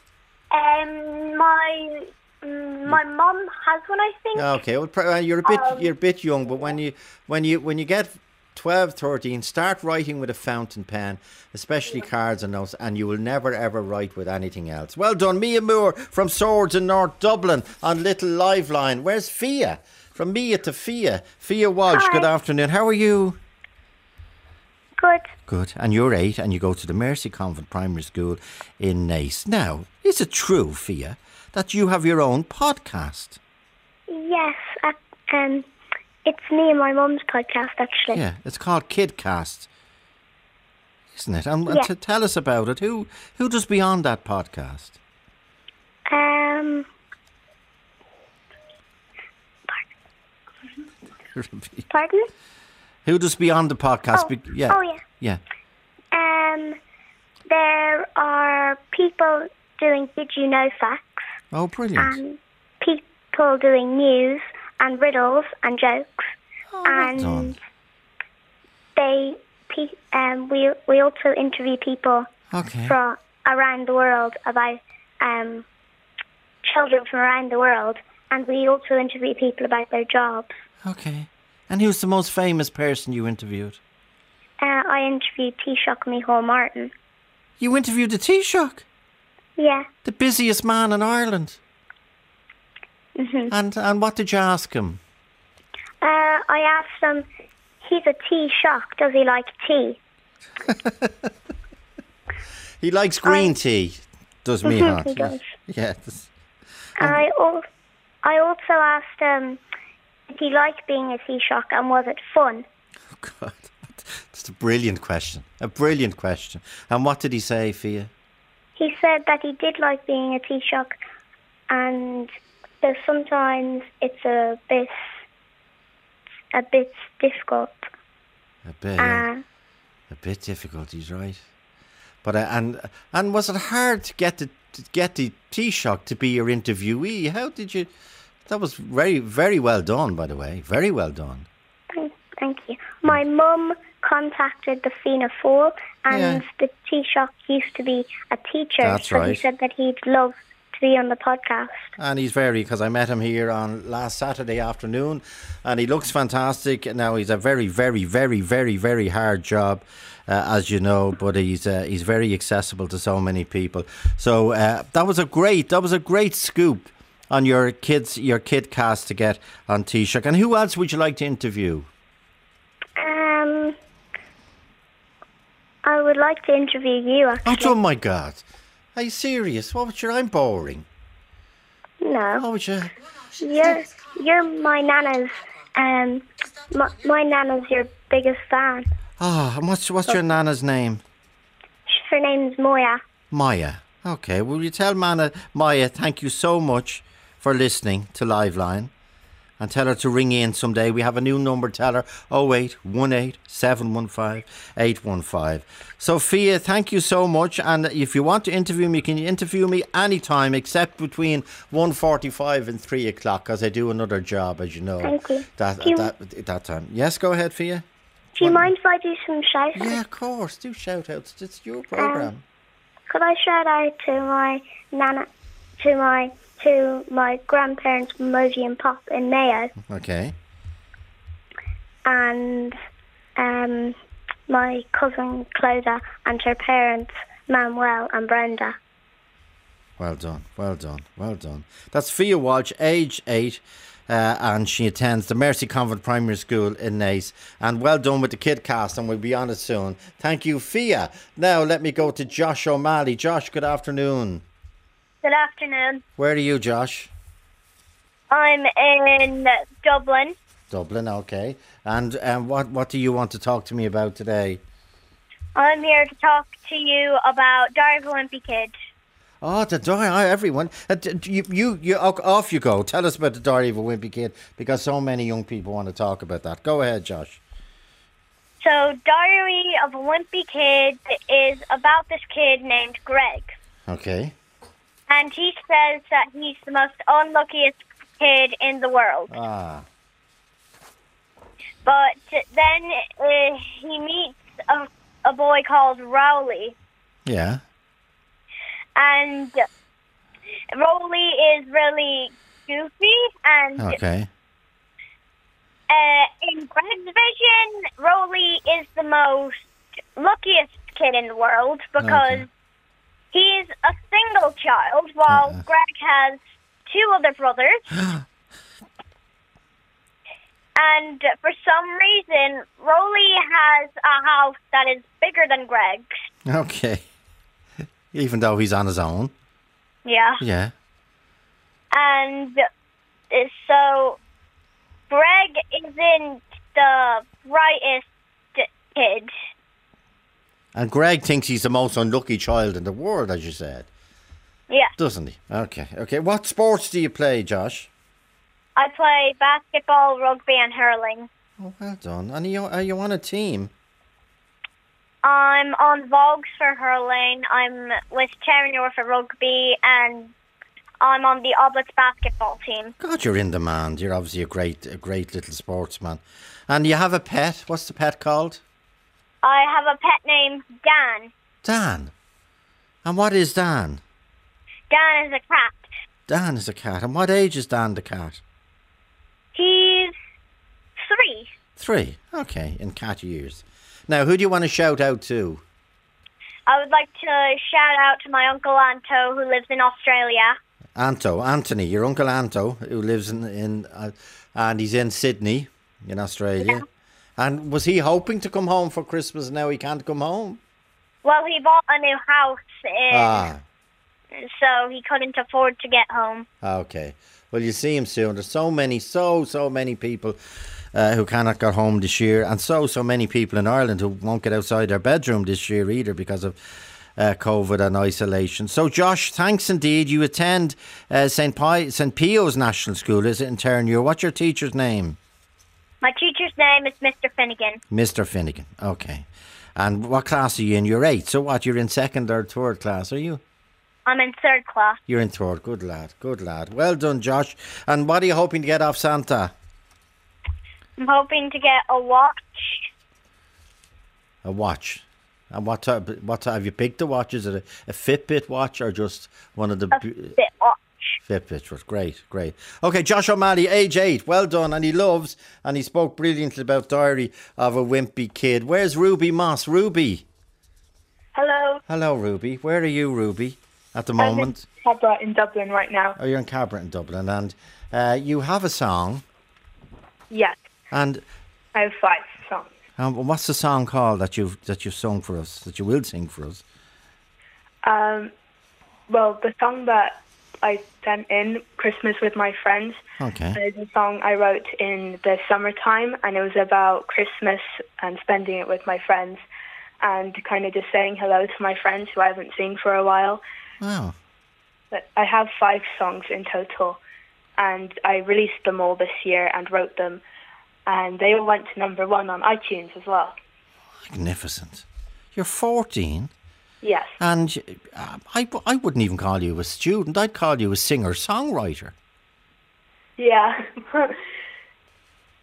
Um, my my mum has one, I think. Okay, well, uh, you're a bit Um, you're a bit young, but when you when you when you get 12, 13, start writing with a fountain pen, especially cards and notes, and you will never ever write with anything else. Well done, Mia Moore from Swords in North Dublin on Little Liveline. Where's Fia? From Mia to Fia. Fia Walsh, good afternoon. How are you? Good. Good. And you're eight and you go to the Mercy Convent Primary School in Naas. Now, is it true, Fia, that you have your own podcast? Yes. Uh, um, it's me and my mum's podcast, actually. Yeah, it's called Kidcast, isn't it? And, and Yeah. to tell us about it, who who does beyond that podcast? Um, pardon? who does beyond the podcast? Oh, Be- yeah, oh yeah. yeah. Um, there are people doing Did You Know Facts Oh, brilliant! and people doing news and riddles and jokes. and done. they, um, we we also interview people Okay. from around the world about um, children from around the world, and we also interview people about their jobs. Okay. And who's the most famous person you interviewed? Uh, I interviewed Taoiseach Micheál Martin. You interviewed the Taoiseach, Yeah. the busiest man in Ireland. Hmm And and what did you ask him? Uh, I asked him, he's a tea shock. Does he like tea? He likes green I- tea. Does me Mhm, heart? he does. Yeah. that's- I, al- I also asked him, did he like being a tea shock and was it fun? God, that's a brilliant question. A brilliant question. And what did he say for you? He said that he did like being a tea shock and that sometimes it's a bit, a bit difficult. A bit, yeah. Uh, a bit difficult. He's right. But uh, and and was it hard to get the to get the Taoiseach to be your interviewee? How did you? That was very very well done, by the way. Very well done. Thank, thank you. My mum contacted the Fianna Fáil, and Yeah. the Taoiseach used to be a teacher, That's so right. he said that he'd love be on the podcast. And he's very because I met him here on last Saturday afternoon, and he looks fantastic. Now he's a very, very, very, very, very hard job, uh, as you know, but he's uh, he's very accessible to so many people. So uh, that was a great that was a great scoop on your kids your kid cast to get on Taoiseach. And who else would you like to interview? Um, I would like to interview you, actually. Oh, oh my God, are you serious? What would you? I'm boring. No, What would you? you're you're my nana's. Um, my, my nana's your biggest fan. Ah, and what's what's your nana's name? Her name's Moya. Maya. Okay, will you tell Mana, Maya thank you so much for listening to Liveline and tell her to ring in someday. We have a new number, tell her 0818 715 815. Sophia, thank you so much. And if you want to interview me, can you interview me anytime except between 1.45 and 3 o'clock because I do another job, as you know. Thank you. That, Do you- that, that time. Yes, go ahead, Fia. Do you mind if I do some shouting? Yeah, of course. Do shout outs. It's your um, programme. Could I shout out to my nana, to my to my grandparents, Moji and Pop in Mayo, okay. and um, my cousin Clodagh and her parents, Manuel and Brenda. Well done, well done, well done. That's Fia Walsh, age eight, uh, and she attends the Mercy Convent Primary School in Naas. And well done with the kid cast, and we'll be on it soon. Thank you, Fia. Now let me go to Josh O'Malley. Josh, good afternoon. Good afternoon. Where are you, Josh? I'm in Dublin. Dublin, okay. And um, what what do you want to talk to me about today? I'm here to talk to you about Diary of a Wimpy Kid. Oh, the diary! oh, Everyone, uh, you, you, you, off you go. Tell us about the diary of a wimpy kid because so many young people want to talk about that. Go ahead, Josh. So, Diary of a Wimpy Kid is about this kid named Greg. Okay. And he says that he's the most unluckiest kid in the world. Ah. But then uh, he meets a, a boy called Rowley. Yeah. And Rowley is really goofy. And Okay. uh, in Greg's vision, Rowley is the most luckiest kid in the world because Okay. He's a single child while Uh-uh. Greg has two other brothers. and for some reason, Rowley has a house that is bigger than Greg's. Okay. Even though he's on his own. Yeah. Yeah. And uh, so Greg isn't the brightest kid. And Greg thinks he's the most unlucky child in the world, as you said, Yeah. doesn't he? Okay. Okay. What sports do you play, Josh? I play basketball, rugby, and hurling. Oh, well done. And are you, are you on a team? I'm on Vogues for hurling. I'm with Cherry for rugby, and I'm on the Oblates basketball team. God, you're in demand. You're obviously a great, a great little sportsman. And you have a pet. What's the pet called? I have a pet named Dan. Dan. And what is Dan? Dan is a cat. Dan is a cat. And what age is Dan the cat? He's three. Three. Okay, in cat years. Now, who do you want to shout out to? I would like to shout out to my uncle Anto, who lives in Australia. Anto, Anthony, your uncle Anto, who lives in, in uh, and he's in Sydney, in Australia. And was he hoping to come home for Christmas? Now he can't come home. Well, he bought a new house, Ah, so he couldn't afford to get home. okay. Well, you see him soon. There's so many, so so many people uh, who cannot get home this year, and so so many people in Ireland who won't get outside their bedroom this year either because of. Uh, COVID and isolation. So, Josh, thanks indeed. You attend uh, St. Pi- St. Pio's National School, is it in Terenure? What's your teacher's name? My teacher's name is Mr. Finnegan. Mr. Finnegan. Okay. And what class are you in? You're eight. So what? You're in second or third class, are you? I'm in third class. You're in third. Good lad. Good lad. Well done, Josh. And what are you hoping to get off Santa? I'm hoping to get a watch. A watch. And what type, what type, have you picked the watch? Is it a, a Fitbit watch or just one of the A bu- Fit watch. Fitbit? was Great, great. Okay, Josh O'Malley, age eight. Well done. And he loves, and he spoke brilliantly about Diary of a Wimpy Kid. Where's Ruby Moss? Ruby. Hello. Hello, Ruby. Where are you, Ruby, at the moment? I'm in Cabra in Dublin right now. Oh, you're in Cabra in Dublin, and uh, you have a song. Yes, And I have five songs. um, what's the song called that you've that you've sung for us? That you will sing for us? Um, well, the song that I sent in, Christmas with My Friends, Okay. is a song I wrote in the summertime, and it was about Christmas and spending it with my friends, and kind of just saying hello to my friends who I haven't seen for a while. Wow. But I have five songs in total, and I released them all this year and wrote them, and they all went to number one on iTunes as well. Magnificent. You're 14, Yes. and uh, I, I wouldn't even call you a student. I'd call you a singer songwriter. Yeah.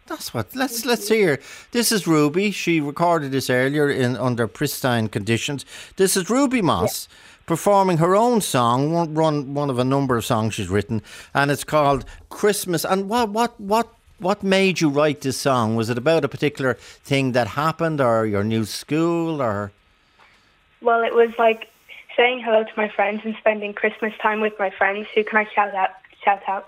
That's what. Let's let's hear. This is Ruby. She recorded this earlier in under pristine conditions. This is Ruby Moss performing her own song, one, one one of a number of songs she's written, and it's called Christmas. And what what what what made you write this song? Was it about a particular thing that happened, or your new school, or well, it was like saying hello to my friends and spending Christmas time with my friends. Who can I shout out? Shout out.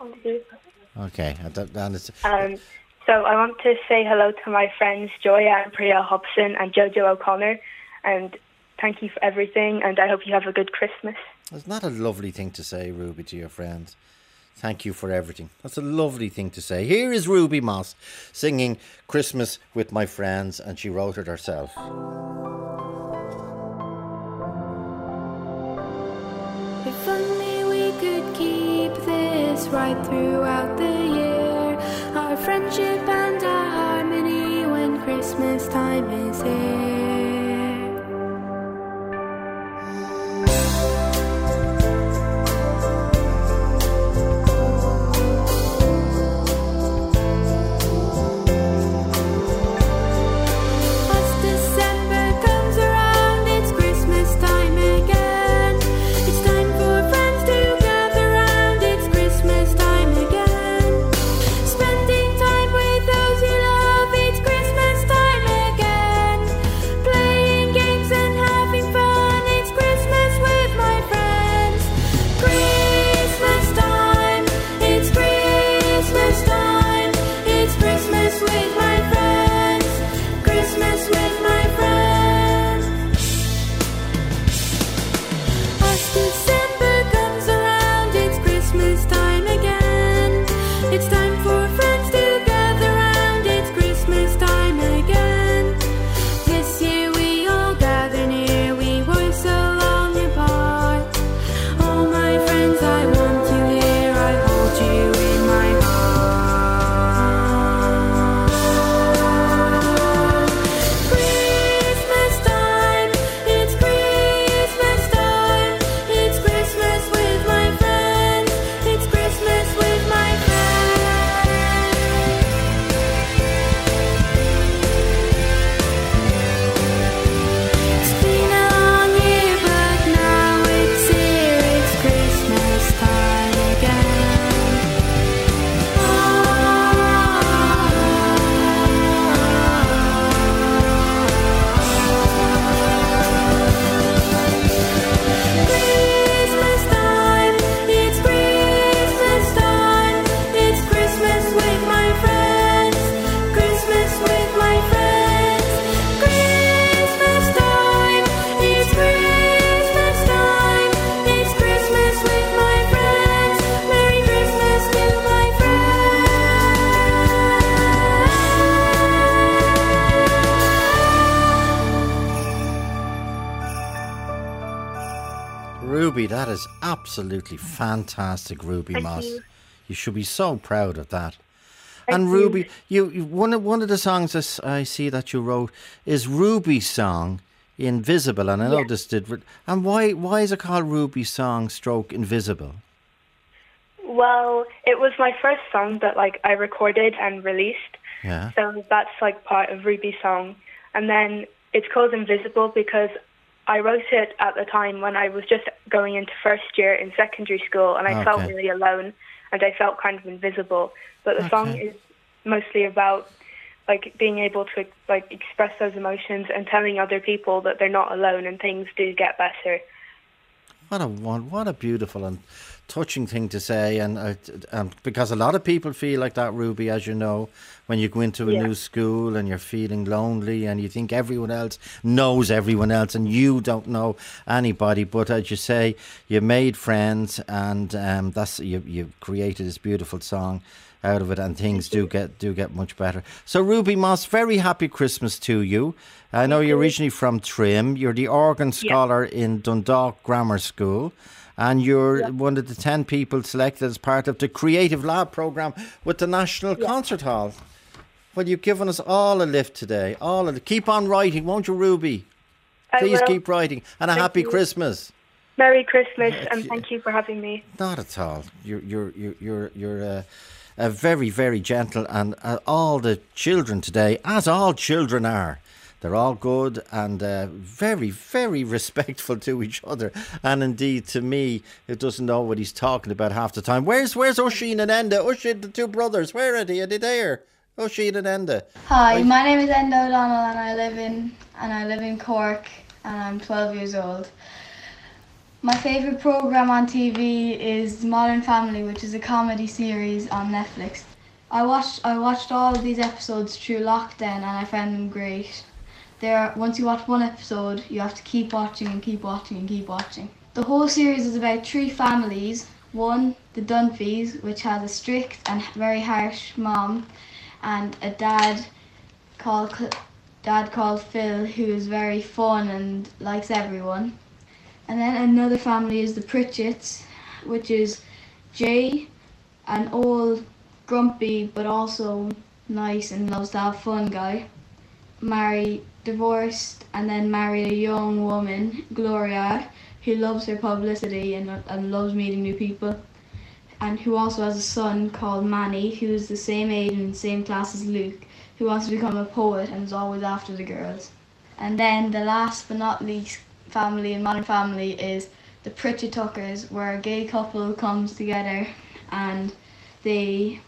okay? and that- And it's, Um, so I want to say hello to my friends Joya and Priya Hobson and Jojo O'Connor, and thank you for everything. And I hope you have a good Christmas. Isn't that a lovely thing to say, Ruby, to your friends? Thank you for everything. That's a lovely thing to say. Here is Ruby Moss singing Christmas with my friends, and she wrote it herself. Right throughout the year. Our friendship and our harmony when Christmas time is here. Absolutely fantastic, Ruby Thank Moss. you. You should be so proud of that. and you. Ruby, you, you one of one of the songs I see that you wrote is Ruby's song, Invisible, and I know Yeah. this did. And why why is it called Ruby's song, stroke Invisible? Well, it was my first song that like I recorded and released. Yeah. So that's like part of Ruby's song. And then it's called Invisible because I wrote it at the time when I was just going into first year in secondary school and I felt really alone and I felt kind of invisible. But the song is mostly about like being able to like express those emotions and telling other people that they're not alone and things do get better. What a what a beautiful and touching thing to say, and uh, um, because a lot of people feel like that, Ruby, as you know, when you go into a Yeah. new school and you're feeling lonely and you think everyone else knows everyone else and you don't know anybody. But as you say, you made friends, and um, that's you you created this beautiful song out of it, and things do get do get much better. So, Ruby Moss, very happy Christmas to you. I know you're originally from Trim. You're the organ scholar in Dundalk Grammar School, and you're one of the ten people selected as part of the Creative Lab program with the National Concert Hall. Well, you've given us all a lift today. All of it. Keep on writing, won't you, Ruby? I Please will. keep writing, and a Thank happy you. Christmas. Merry Christmas and thank you for having me. Not at all. You're you're you're you're you're uh, a very very gentle, and uh, all the children today, as all children are, they're all good and uh, very very respectful to each other, and indeed to me, who doesn't know what he's talking about half the time. Where's where's Oisin and Enda? Oisin, the two brothers. Where are they? Are they there? Oisin and Enda. Hi, my name is Enda O'Donnell and I live in and I live in Cork and I'm 12 years old. My favourite programme on TV is Modern Family, which is a comedy series on Netflix. I watched I watched all of these episodes through lockdown and I found them great. There once you watch one episode, you have to keep watching and keep watching and keep watching. The whole series is about three families. One, the Dunphys, which has a strict and very harsh mom, and a dad called dad called Phil, who is very fun and likes everyone. And then another family is the Pritchett's, which is Jay, an old, grumpy, but also nice and loves to have fun guy. Married, divorced, and then married a young woman, Gloria, who loves her publicity and, and loves meeting new people. And who also has a son called Manny, who is the same age and same class as Luke, who wants to become a poet and is always after the girls. And then the last but not least family in Modern Family is the Pritchard Tuckers, where a gay couple comes together and they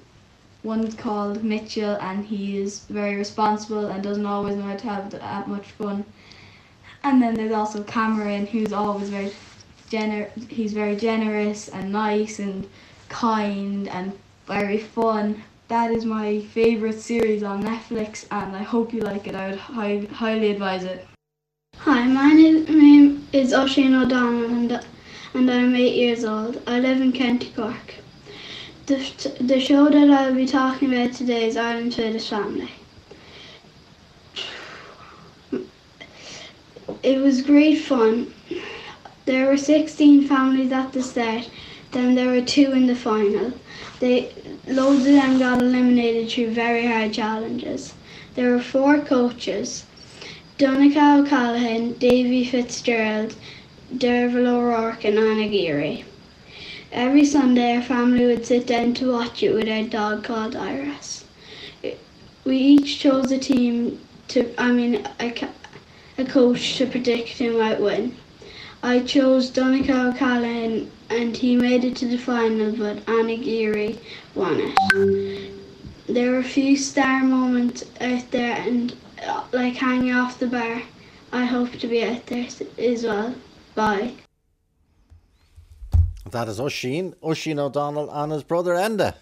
one's called Mitchell and he is very responsible and doesn't always know how to have that much fun. And then there's also Cameron who's always very gener he's very generous and nice and kind and very fun. That is my favourite series on Netflix and I hope you like it. I would hi- highly advise it. Hi, my name is Oisin O'Donnell and, and I'm eight years old. I live in County Cork. The, the show that I'll be talking about today is Ireland's Fittest Family. It was great fun. There were 16 families at the start, then there were two in the final. They, loads of them got eliminated through very hard challenges. There were four coaches. Donncha O'Callaghan, Davy Fitzgerald, Derval O'Rourke and Anna Geary. Every Sunday our family would sit down to watch it with our dog called Iris. We each chose a team to, I mean, a, a coach to predict who might win. I chose Donncha O'Callaghan and he made it to the final but Anna Geary won it. There were a few star moments out there and uh, like hanging off the bar. I hope to be out there as well. Bye. That is Oisin, Oisin O'Donnell and his brother Enda.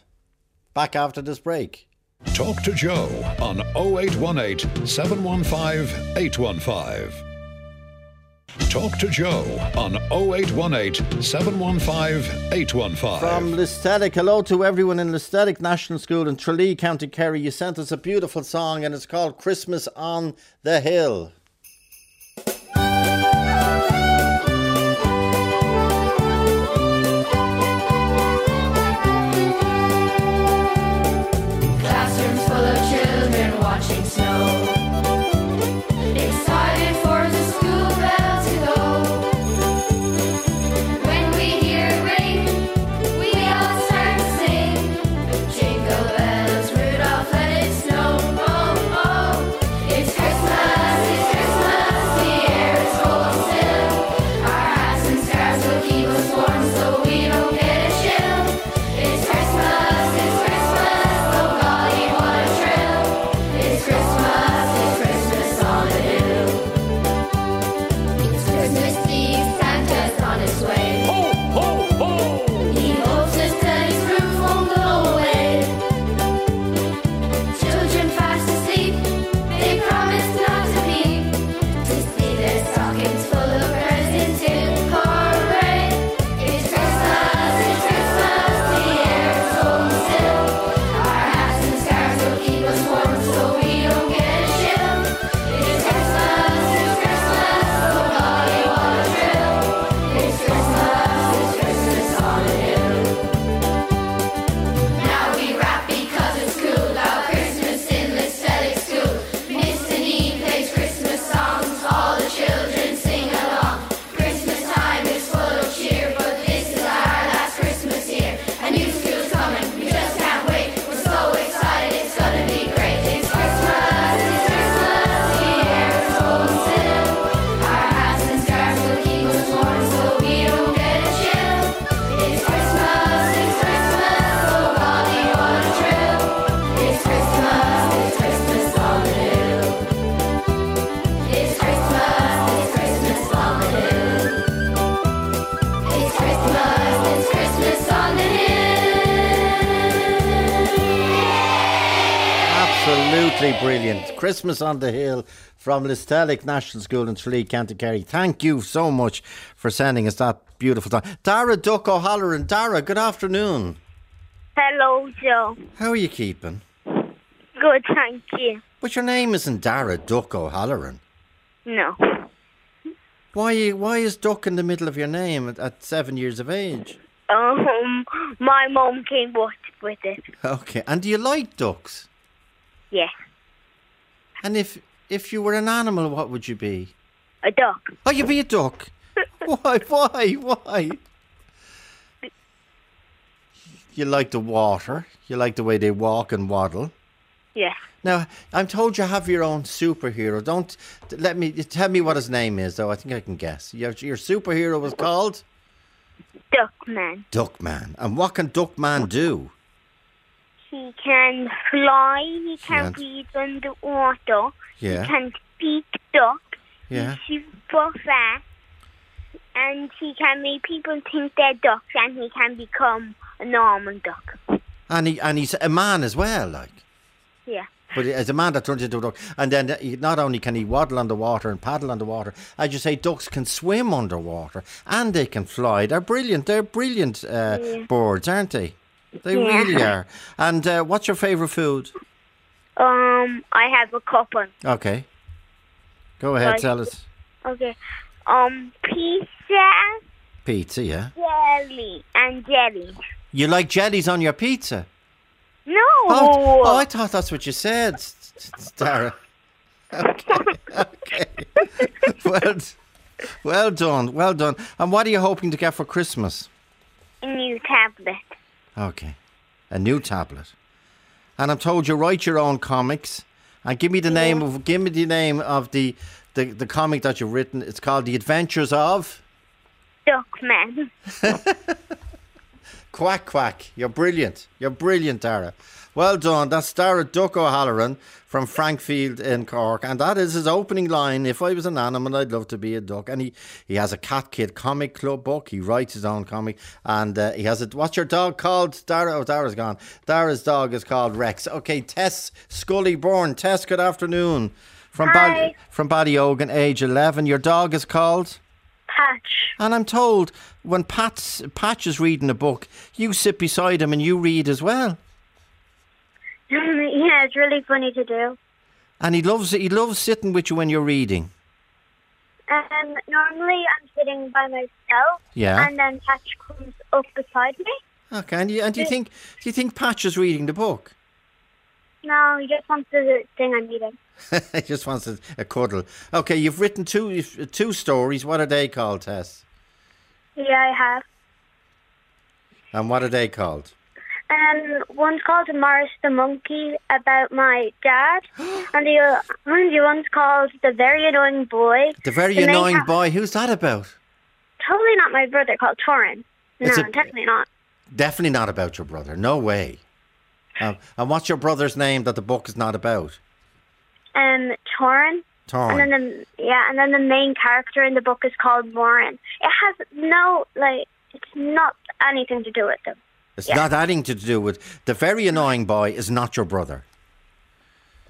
Back after this break. Talk to Joe on 0818 715 815. Talk to Joe on 0818 715 815. From Listellick, hello to everyone in Listellick National School in Tralee, County Kerry. You sent us a beautiful song and it's called Christmas on the Hill. Absolutely brilliant. Christmas on the Hill from Listellick National School in Tralee, County Kerry. Thank you so much for sending us that beautiful song. Dara Duck O'Halloran. Dara, good afternoon. Hello, Joe. How are you keeping? Good, thank you. But your name isn't Dara Duck O'Halloran. No. Why, why is Duck in the middle of your name at, at seven years of age? Um, my mom came up with it. Okay. And do you like ducks? Yeah, And if if you were an animal, what would you be? a duck. Oh, you'd be a duck. why? Why? Why? You like the water. You like the way they walk and waddle. Yeah, Now, I'm told you have your own superhero. Don't let me tell me what his name is, though. I think I can guess. Your, your superhero was called Duckman. Duckman. And what can Duckman do? He can fly. He can Yeah. breathe underwater. Yeah. He can speak duck. Yeah. He's super fast. And he can make people think they're ducks, and he can become a normal duck. And he and he's a man as well, like. Yeah. But as a man that turns into a duck, and then he, not only can he waddle underwater and paddle underwater, as you say, ducks can swim underwater and they can fly. They're brilliant. They're brilliant uh, birds, aren't they? They Yeah. really are. And uh, what's your favourite food? Um, I have a couple. Okay, go ahead, Right. tell us. Okay. Um, pizza, Pizza, yeah. jelly, and jelly. You like jellies on your pizza? No. Oh, oh, I thought that's what you said, Dara. Okay, okay. well, well done, well done. And what are you hoping to get for Christmas? a new tablet. Okay, a new tablet. And I'm told you write your own comics. And give me the name of give me the name of the, the the comic that you've written. It's called The Adventures of Duckman. Quack Quack. You're brilliant. You're brilliant, Dara. Well done. That's Dara Duck O'Halloran from Frankfield in Cork. And that is his opening line. If I was an animal, I'd love to be a duck. And he, he has a Cat Kid comic club book. He writes his own comic. And uh, he has a. What's your dog called? Dara? Oh, Dara's gone. Dara's dog is called Rex. Okay, Tess Scully Bourne. Tess, good afternoon. From, Hi. Bally, from Ballyogan, age 11. Your dog is called? Patch. And I'm told when Pat's, Patch is reading a book, you sit beside him and you read as well. yeah, it's really funny to do. And he loves he loves sitting with you when you're reading. Um, normally I'm sitting by myself. Yeah. And then Patch comes up beside me. Okay, and you, and do you think do you think Patch is reading the book? No, he just wants the thing I'm eating. he just wants a, a cuddle. Okay, you've written two two stories. What are they called, Tess? Yeah, I have. And what are they called? Um, one's called Morris the Monkey about my dad, and the uh, and the one's called The Very Annoying Boy. The very The annoying ca- boy. Who's that about? Totally not my brother, called Torin. No, a- definitely not. Definitely not about your brother. No way. Um, and what's your brother's name that the book is not about? Um, Torin. Torn. And then the yeah, and then the main character in the book is called Warren. It has no like, it's not anything to do with them. It's yeah. not anything to do with the very annoying boy is not your brother.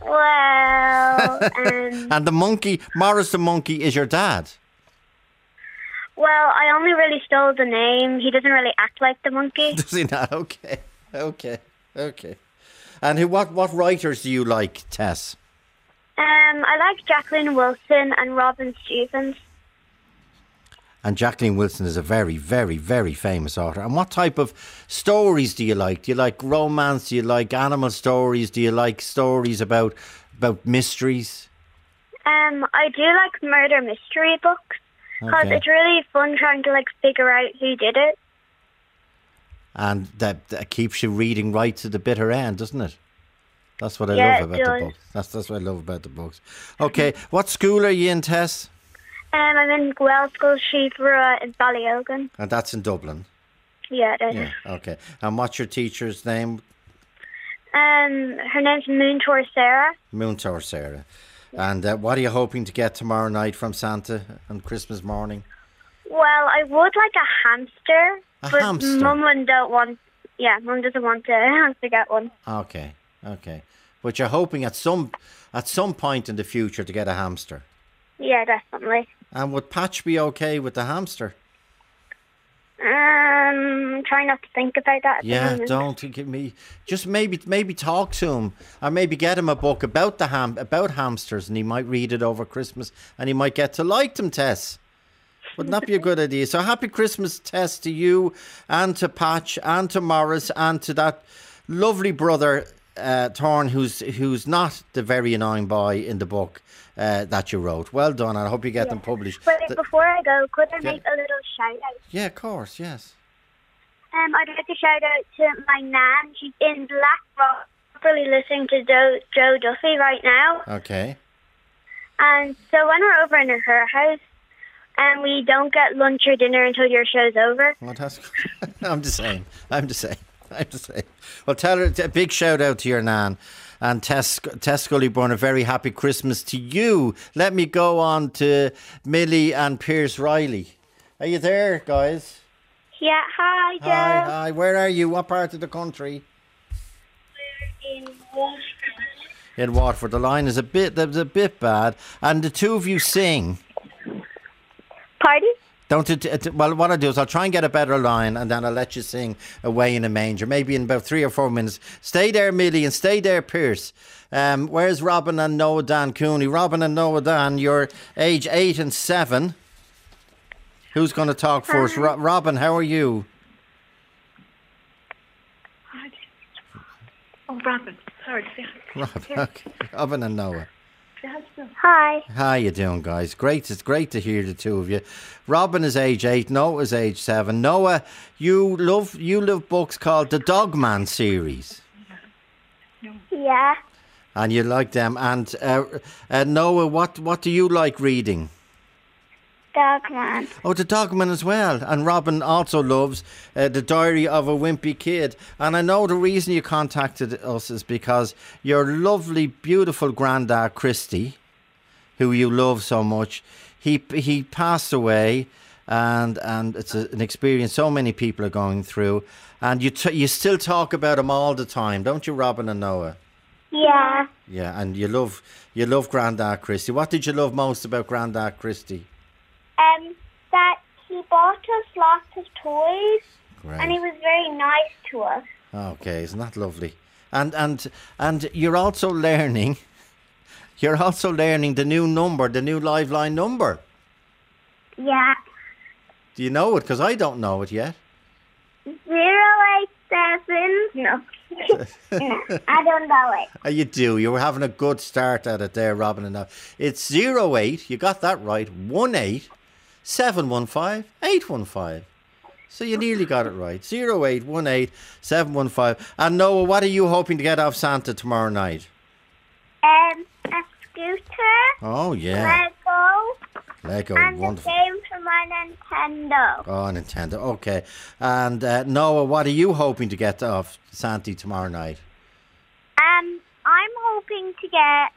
Well, um, And the monkey, Morris the monkey, is your dad. well, I only really stole the name. He doesn't really act like the monkey. Does he not? Okay, okay, okay. And who? What? What writers do you like, Tess? Um, I like Jacqueline Wilson and Robin Stevens. And Jacqueline Wilson is a very, very, very famous author. And what type of stories do you like? Do you like romance? Do you like animal stories? Do you like stories about about mysteries? Um, I do like murder mystery books because Okay. it's really fun trying to like figure out who did it. And that, that keeps you reading right to the bitter end, doesn't it? That's what I Yeah, love about the books. That's that's what I love about the books. Okay, what school are you in, Tess? Um, I'm in Gaelscoil Shliabh Rua in Ballyogan. And that's in Dublin. Yeah, it is. Yeah. Okay. And what's your teacher's name? Um, her name's Múinteoir Sarah. Múinteoir Sarah. And uh, what are you hoping to get tomorrow night from Santa on Christmas morning? Well, I would like a hamster, A but hamster? Mum don't want. Yeah, Mum doesn't want to to get one. Okay. Okay. But you're hoping at some at some point in the future to get a hamster. Yeah, definitely. And would Patch be okay with the hamster? Um, try not to think about that. At Yeah, don't give me. Just maybe, maybe talk to him, or maybe get him a book about the ham about hamsters, and he might read it over Christmas, and he might get to like them. Tess, wouldn't that be a good idea? So happy Christmas, Tess, to you, and to Patch, and to Morris, and to that lovely brother, uh, Thorn, who's who's not the very annoying boy in the book uh, that you wrote. Well done, and I hope you get them published. But The- before I go, could I Yeah. make a little shout out? yeah, of course, yes. Um, I'd like to shout out to my nan. She's in Blackrock, probably listening to Joe, Joe Duffy right now. Okay. And so when we're over in her house, and we don't get lunch or dinner until your show's over. Well, that's I'm just saying. I'm just saying. I'm just saying. Well, tell her a big shout out to your nan. And Tess, Tess Scullyburn, a very happy Christmas to you. Let me go on to Millie and Pierce Riley. Are you there, guys? Yeah, hi, Joe. Hi, hi. Where are you? What part of the country? We're In Waterford. In Watford. The line is a bit, there's a bit bad. And the two of you sing. Pardon? Don't it, it- well, what I'll do is I'll try and get a better line and then I'll let you sing Away in a Manger, maybe in about three or four minutes. Stay there, Millie, and stay there, Pierce. Um, where's Robin and Noah Dan Cooney? Robin and Noah Dan, you're age eight and seven. Who's going to talk first? Ro- Robin, how are you? Oh, Robin. Sorry. Robin, okay. Robin and Noah. Hi. How you doing, guys? Great. It's great to hear the two of you. Robin is age eight. Noah is age seven. Noah, you love you love books called the Dogman series. Yeah. And you like them. And uh, uh, Noah, what, what do you like reading? Dogman. Oh, the Dogman as well. And Robin also loves uh, The Diary of a Wimpy Kid. And I know the reason you contacted us is because your lovely, beautiful granddad, Christy, who you love so much, he, he passed away. And, and it's a, an experience so many people are going through. And you, t- you still talk about him all the time, don't you, Robin and Noah? Yeah. Yeah, and you love you love Grandad Christie. What did you love most about Grandad Christie? Um, that he bought us lots of toys, Great. and he was very nice to us. Okay, isn't that lovely? And and and you're also learning. You're also learning the new number, the new Liveline number. Yeah. Do you know it? Because I don't know it yet. Zero eight seven. No. no, I don't know it. Uh, You do. You were having a good start at it there, Robin. And now it's zero eight. You got that right. One eight seven one five eight one five. So you nearly got it right. Zero eight one eight seven one five. And Noah, what are you hoping to get off Santa tomorrow night? Um, a scooter, Oh yeah, Lego, Lego, and a wonderful. game for my Nintendo. Oh, Nintendo. Okay. And uh, Noah, what are you hoping to get off Santa tomorrow night? Um, I'm hoping to get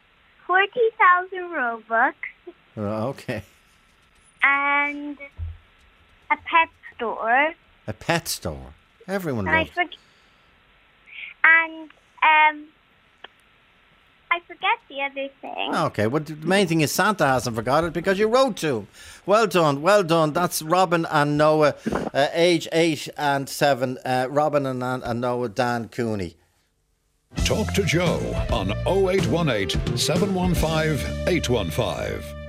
forty thousand Robux Oh, okay. And a pet store. A pet store. Everyone And I loves. forget. And um, I forget the other thing. Okay, well, the main thing is Santa hasn't forgot it because you wrote to him. Well done, well done. That's Robin and Noah, uh, age eight and seven. Uh, Robin and, and Noah, Dan Cooney. Talk to Joe on 0818 715 815.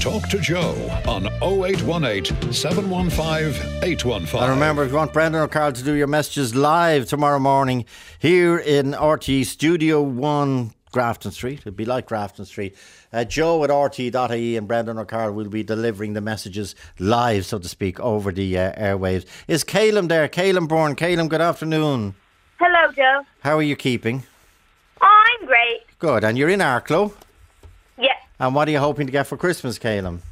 Talk to Joe on 0818 715 815. And remember, if you want Brendan or Carl to do your messages live tomorrow morning here in RTÉ Studio 1, Grafton Street, it'd be like Grafton Street. Uh, Joe at rte.ie and Brendan or Carl will be delivering the messages live, so to speak, over the uh, airwaves. Is Caleb there? Caleb Bourne. Caleb, good afternoon. Hello, Joe. How are you keeping? I'm great. Good. And you're in Arklow. And what are you hoping to get for Christmas, Caleb?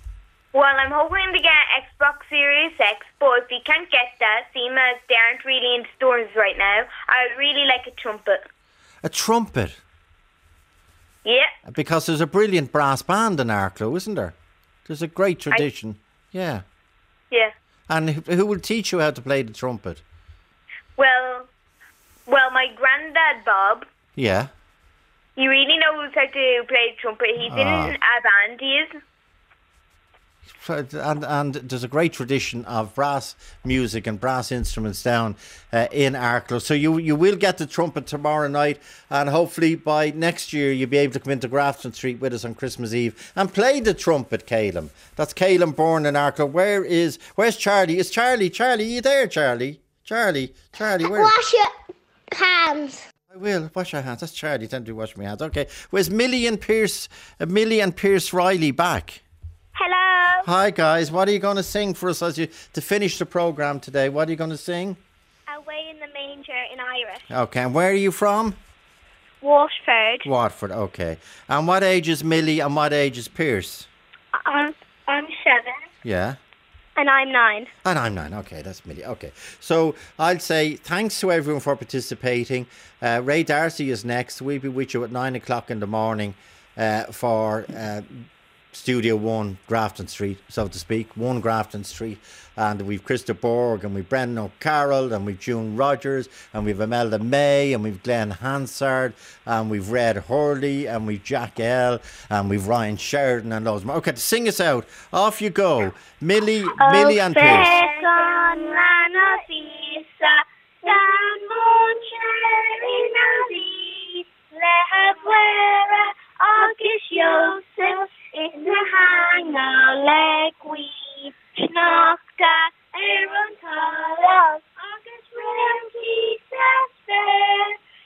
Well, I'm hoping to get Xbox Series X, but if you can't get that, seeing as they aren't really in stores right now, I'd really like a trumpet. A trumpet. Yeah. Because there's a brilliant brass band in Arklow, isn't there? There's a great tradition. yeah. Yeah. And who who will teach you how to play the trumpet? Well, well, my granddad Bob, Yeah. He really knows how to play trumpet. He's in Ah. a band. He is. And, and there's a great tradition of brass music and brass instruments down uh, in Arklow. So you you will get the trumpet tomorrow night, and hopefully by next year you'll be able to come into Grafton Street with us on Christmas Eve and play the trumpet, Caleb. That's Caleb Bourne in Arklow. Where is where's Charlie? Is Charlie? Charlie, are you there, Charlie? Charlie, Charlie, where? Wash your hands. I will wash your hands. That's Charlie. Tend to wash my hands. Okay. Where's Millie and Pierce? Uh, Millie and Pierce Riley back? Hello. Hi guys. What are you going to sing for us as you to finish the program today? What are you going to sing? Away in the manger in Irish. Okay. And where are you from? Watford. Watford. Okay. And what age is Millie and what age is Pierce? I'm, I'm seven. Yeah. And I'm nine. And I'm nine. Okay, that's Millie. Okay. So I'll say thanks to everyone for participating. Uh, Ray Darcy is next. We'll be with you at nine o'clock in the morning uh, for uh, Studio One, Grafton Street, so to speak. One Grafton Street. And we've Krista Borg and we've Brendan O'Carroll and we've June Rogers and we've Imelda May and we've Glen Hansard and we've Red Hurley and we've Jack L and we've Ryan Sheridan and loads more. Okay, sing us out. Off you go. Millie, Millie and Pierce. In the hanga legwi, schnachta Aaron Talas, agus Remki Sester,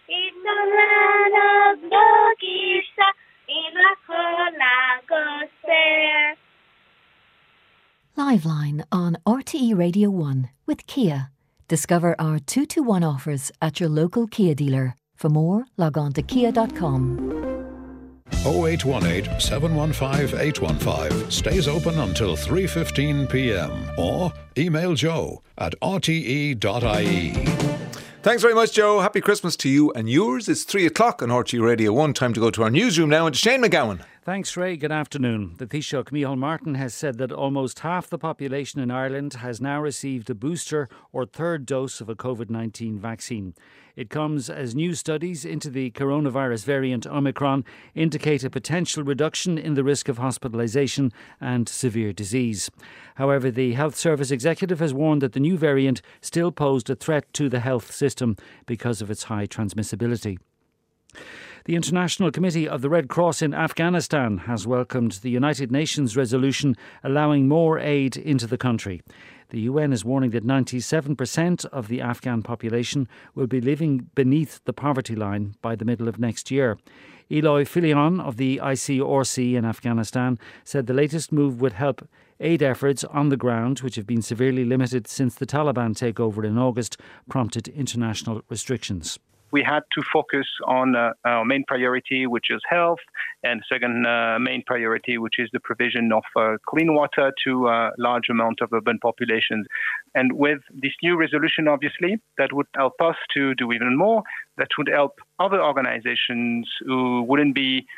in the land of Nogisa, in a Colagos there. Liveline on RTE Radio 1 with Kia. Discover our 2 to 1 offers at your local Kia dealer. For more, log on to kia.com. 0818 715 815 stays open until 3:15 p.m. or email joe at rte.ie. Thanks very much, Joe. Happy Christmas to you and yours. It's three o'clock on RTÉ Radio 1. Time to go to our newsroom now and to Shane McGowan. Thanks, Ray. Good afternoon. The Taoiseach Micheál Martin has said that almost half the population in Ireland has now received a booster or third dose of a COVID 19 vaccine. It comes as new studies into the coronavirus variant Omicron indicate a potential reduction in the risk of hospitalisation and severe disease. However, the Health Service executive has warned that the new variant still posed a threat to the health system because of its high transmissibility. The International Committee of the Red Cross in Afghanistan has welcomed the United Nations resolution allowing more aid into the country. The UN is warning that 97% of the Afghan population will be living beneath the poverty line by the middle of next year. Eloi Fillion of the ICRC in Afghanistan said the latest move would help aid efforts on the ground, which have been severely limited since the Taliban takeover in August prompted international restrictions we had to focus on uh, our main priority, which is health, and second uh, main priority, which is the provision of uh, clean water to a large amount of urban populations. And with this new resolution, obviously, that would help us to do even more. That would help other organizations who wouldn't be